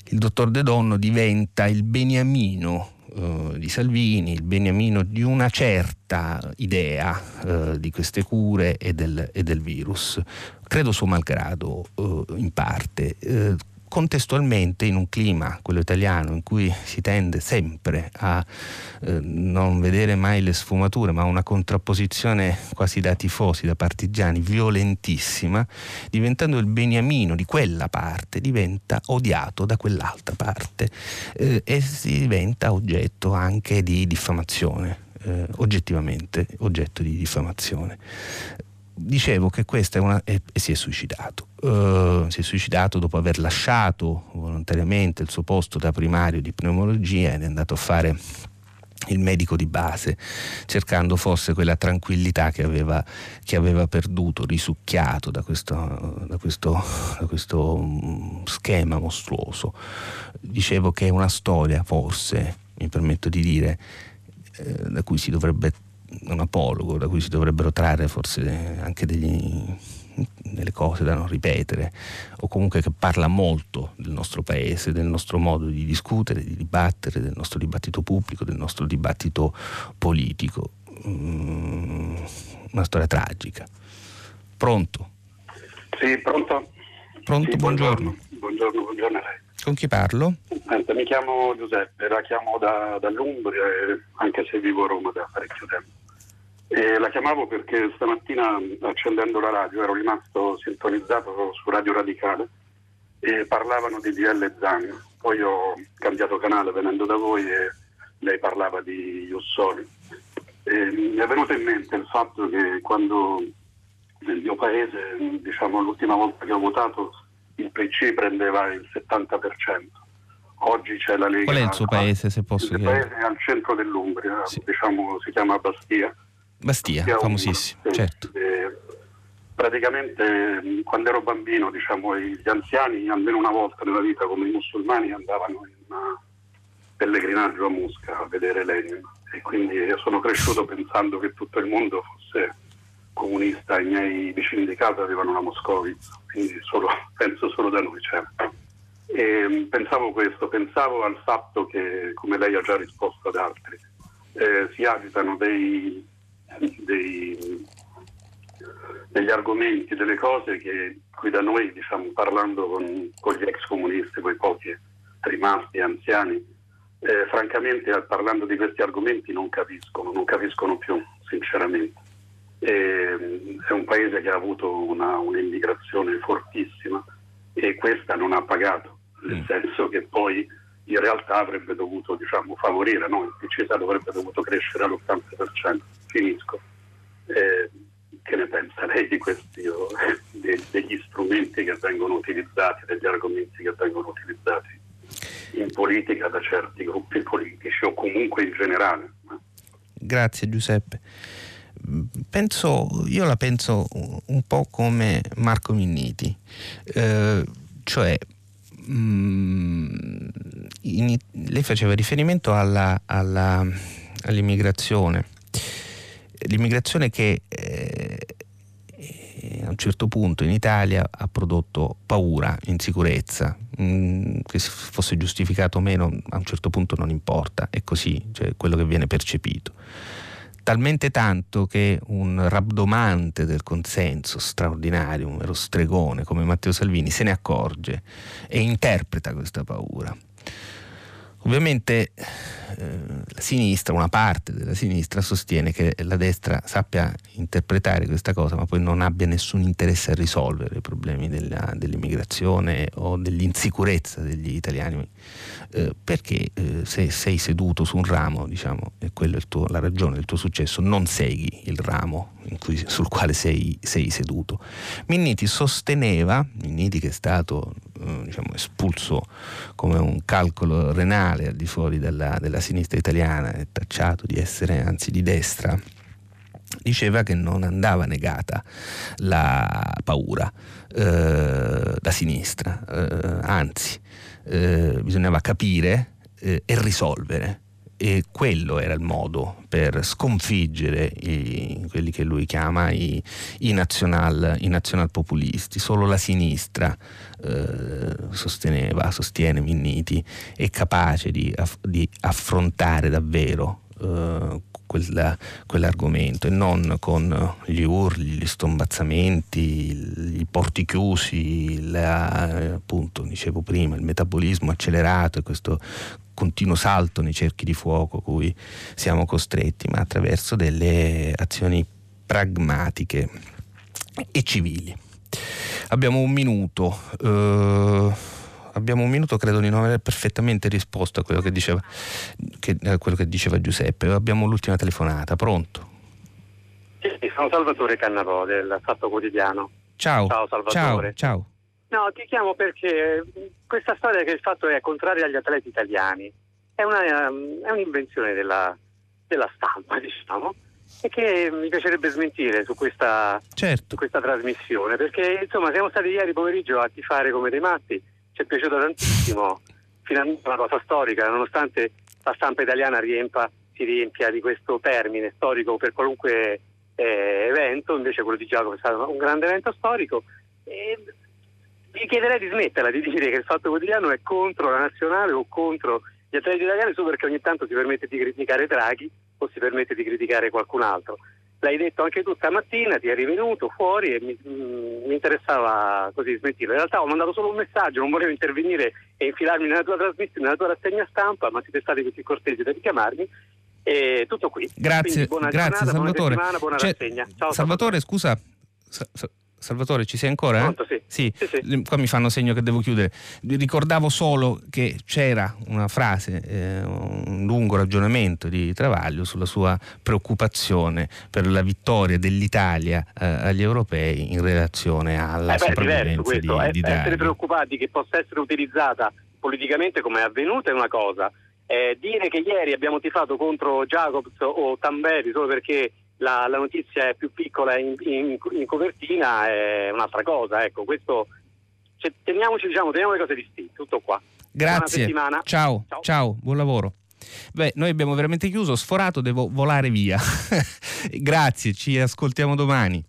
Il dottor De Donno diventa il beniamino eh, di Salvini, il beniamino di una certa idea uh, di queste cure e del, e del, virus, credo suo malgrado uh, in parte contestualmente in un clima, quello italiano, in cui si tende sempre a eh, non vedere mai le sfumature, ma una contrapposizione quasi da tifosi, da partigiani, violentissima, diventando il beniamino di quella parte, diventa odiato da quell'altra parte eh, e si diventa oggetto anche di diffamazione. Eh, oggettivamente oggetto di diffamazione dicevo che questa è una, e, e si è suicidato. Uh, si è suicidato dopo aver lasciato volontariamente il suo posto da primario di pneumologia ed è andato a fare il medico di base, cercando forse quella tranquillità che aveva, che aveva perduto, risucchiato da questo, da, questo, da questo, mm, schema mostruoso. Dicevo che è una storia, forse, mi permetto di dire, eh, da cui si dovrebbe un apologo da cui si dovrebbero trarre forse anche degli, delle cose da non ripetere o comunque che parla molto del nostro paese, del nostro modo di discutere, di dibattere, del nostro dibattito pubblico, del nostro dibattito politico. Mm, una storia tragica. Pronto? Sì, pronto? Pronto, sì, buongiorno. Buongiorno, buongiorno a lei. Con chi parlo? Mi chiamo Giuseppe, la chiamo da, dall'Umbria, anche se vivo a Roma da parecchio tempo. E la chiamavo perché stamattina accendendo la radio ero rimasto sintonizzato su Radio Radicale e parlavano di DL Zan. Poi ho cambiato canale venendo da voi e lei parlava di Jussoli. E mi è venuto in mente il fatto che quando nel mio paese, diciamo l'ultima volta che ho votato, il PC prendeva il 70%. Oggi c'è la Lega. Qual è il suo paese, se posso il chiedere? Il paese è al centro dell'Umbria, sì. diciamo, si chiama Bastia. Bastia, Bastia famosissimo, certo. E, praticamente quando ero bambino, diciamo, gli anziani almeno una volta nella vita come i musulmani andavano in pellegrinaggio a Mosca a vedere Lenin e quindi sono cresciuto pensando che tutto il mondo fosse comunista, i miei vicini di casa avevano una Moscovitz, quindi solo, <laughs> penso solo da noi c'era. E mm, pensavo questo, pensavo al fatto che, come lei ha già risposto ad altri, eh, si agitano dei, dei, degli argomenti, delle cose che qui da noi, diciamo, parlando con, con gli ex comunisti, quei pochi rimasti anziani, eh, francamente parlando di questi argomenti non capiscono, non capiscono più, sinceramente. E, è un paese che ha avuto una, un'immigrazione fortissima e questa non ha pagato, nel mm. senso che poi in realtà avrebbe dovuto diciamo, favorire, no? il PCSA dovrebbe dovuto crescere all'80%. Finisco. Eh, che ne pensa lei di questi, <laughs> de, degli strumenti che vengono utilizzati, degli argomenti che vengono utilizzati in politica da certi gruppi politici o comunque in generale? Grazie Giuseppe. Penso, io la penso un po' come Marco Minniti, eh, cioè mh, mm, in, lei faceva riferimento alla, alla, all'immigrazione, l'immigrazione che eh, a un certo punto in Italia ha prodotto paura, insicurezza, mh, mm, che fosse giustificato o meno a un certo punto non importa, è così, cioè quello che viene percepito talmente tanto che un rabdomante del consenso straordinario, un vero stregone come Matteo Salvini se ne accorge e interpreta questa paura. Ovviamente la sinistra, una parte della sinistra sostiene che la destra sappia interpretare questa cosa ma poi non abbia nessun interesse a risolvere i problemi della, dell'immigrazione o dell'insicurezza degli italiani. Eh, perché eh, se sei seduto su un ramo diciamo, e quella è tuo, la ragione del tuo successo non segui il ramo cui, sul quale sei, sei, seduto. Minniti sosteneva Minniti che è stato eh, diciamo, espulso come un calcolo renale al di fuori della, della sinistra italiana e tacciato di essere anzi di destra, diceva che non andava negata la paura eh, da sinistra, eh, anzi eh, bisognava capire eh, e risolvere e quello era il modo per sconfiggere i, quelli che lui chiama i, i, nazional, i nazional populisti. Solo la sinistra eh, sosteneva, sostiene Minniti, è capace di, di affrontare davvero eh, quella, quell'argomento e non con gli urli, gli stombazzamenti, i porti chiusi, la, appunto, dicevo prima, il metabolismo accelerato e questo continuo salto nei cerchi di fuoco cui siamo costretti, ma attraverso delle azioni pragmatiche e civili. Abbiamo un minuto. Uh, abbiamo un minuto, credo di non aver perfettamente risposto a quello che diceva, che, a quello che diceva Giuseppe. Abbiamo l'ultima telefonata, pronto? Sì, sono Salvatore Cannavò del Fatto Quotidiano. Ciao. Ciao Salvatore. Ciao. ciao. No, ti chiamo perché questa storia che il fatto è contraria agli atleti italiani. È, una, è un'invenzione della, della stampa, <laughs> diciamo e che mi piacerebbe smentire su questa, certo. su questa, trasmissione perché insomma siamo stati ieri pomeriggio a tifare come dei matti. Ci è piaciuto tantissimo finalmente una cosa storica nonostante la stampa italiana riempa, si riempia di questo termine storico per qualunque eh, evento invece quello di Giacomo è stato un grande evento storico. E vi chiederei di smetterla di dire che il Fatto Quotidiano è contro la nazionale o contro gli atleti italiani solo perché ogni tanto si permette di criticare Draghi o si permette di criticare qualcun altro. L'hai detto anche tu stamattina, ti è rivenuto fuori e mi, mm, mi interessava così smentirlo. In realtà ho mandato solo un messaggio, non volevo intervenire e infilarmi nella tua trasmissione, nella tua rassegna stampa, ma siete stati così cortesi da richiamarmi. E tutto qui. Grazie, buona grazie giornata, Salvatore. Buona, buona cioè, rassegna. Ciao, Salvatore, scusa. Sa- sa- Salvatore, ci sei ancora? Pronto, sì. Sì. Sì, sì. Qua mi fanno segno che devo chiudere. Ricordavo solo che c'era una frase, eh, un lungo ragionamento di Travaglio sulla sua preoccupazione per la vittoria dell'Italia eh, agli europei in relazione alla eh beh, sopravvivenza questo. di, di Essere Draghi. preoccupati che possa essere utilizzata politicamente come è avvenuta è una cosa. Eh, dire che ieri abbiamo tifato contro Jacobs o Tamberi solo perché la, la notizia è più piccola in, in, in, copertina è un'altra cosa. Ecco, questo cioè, teniamoci, diciamo, teniamo le cose distinte, tutto qua. Grazie. Ciao, ciao, ciao, buon lavoro. Beh, noi abbiamo veramente chiuso, sforato, devo volare via. <laughs> Grazie, ci ascoltiamo domani.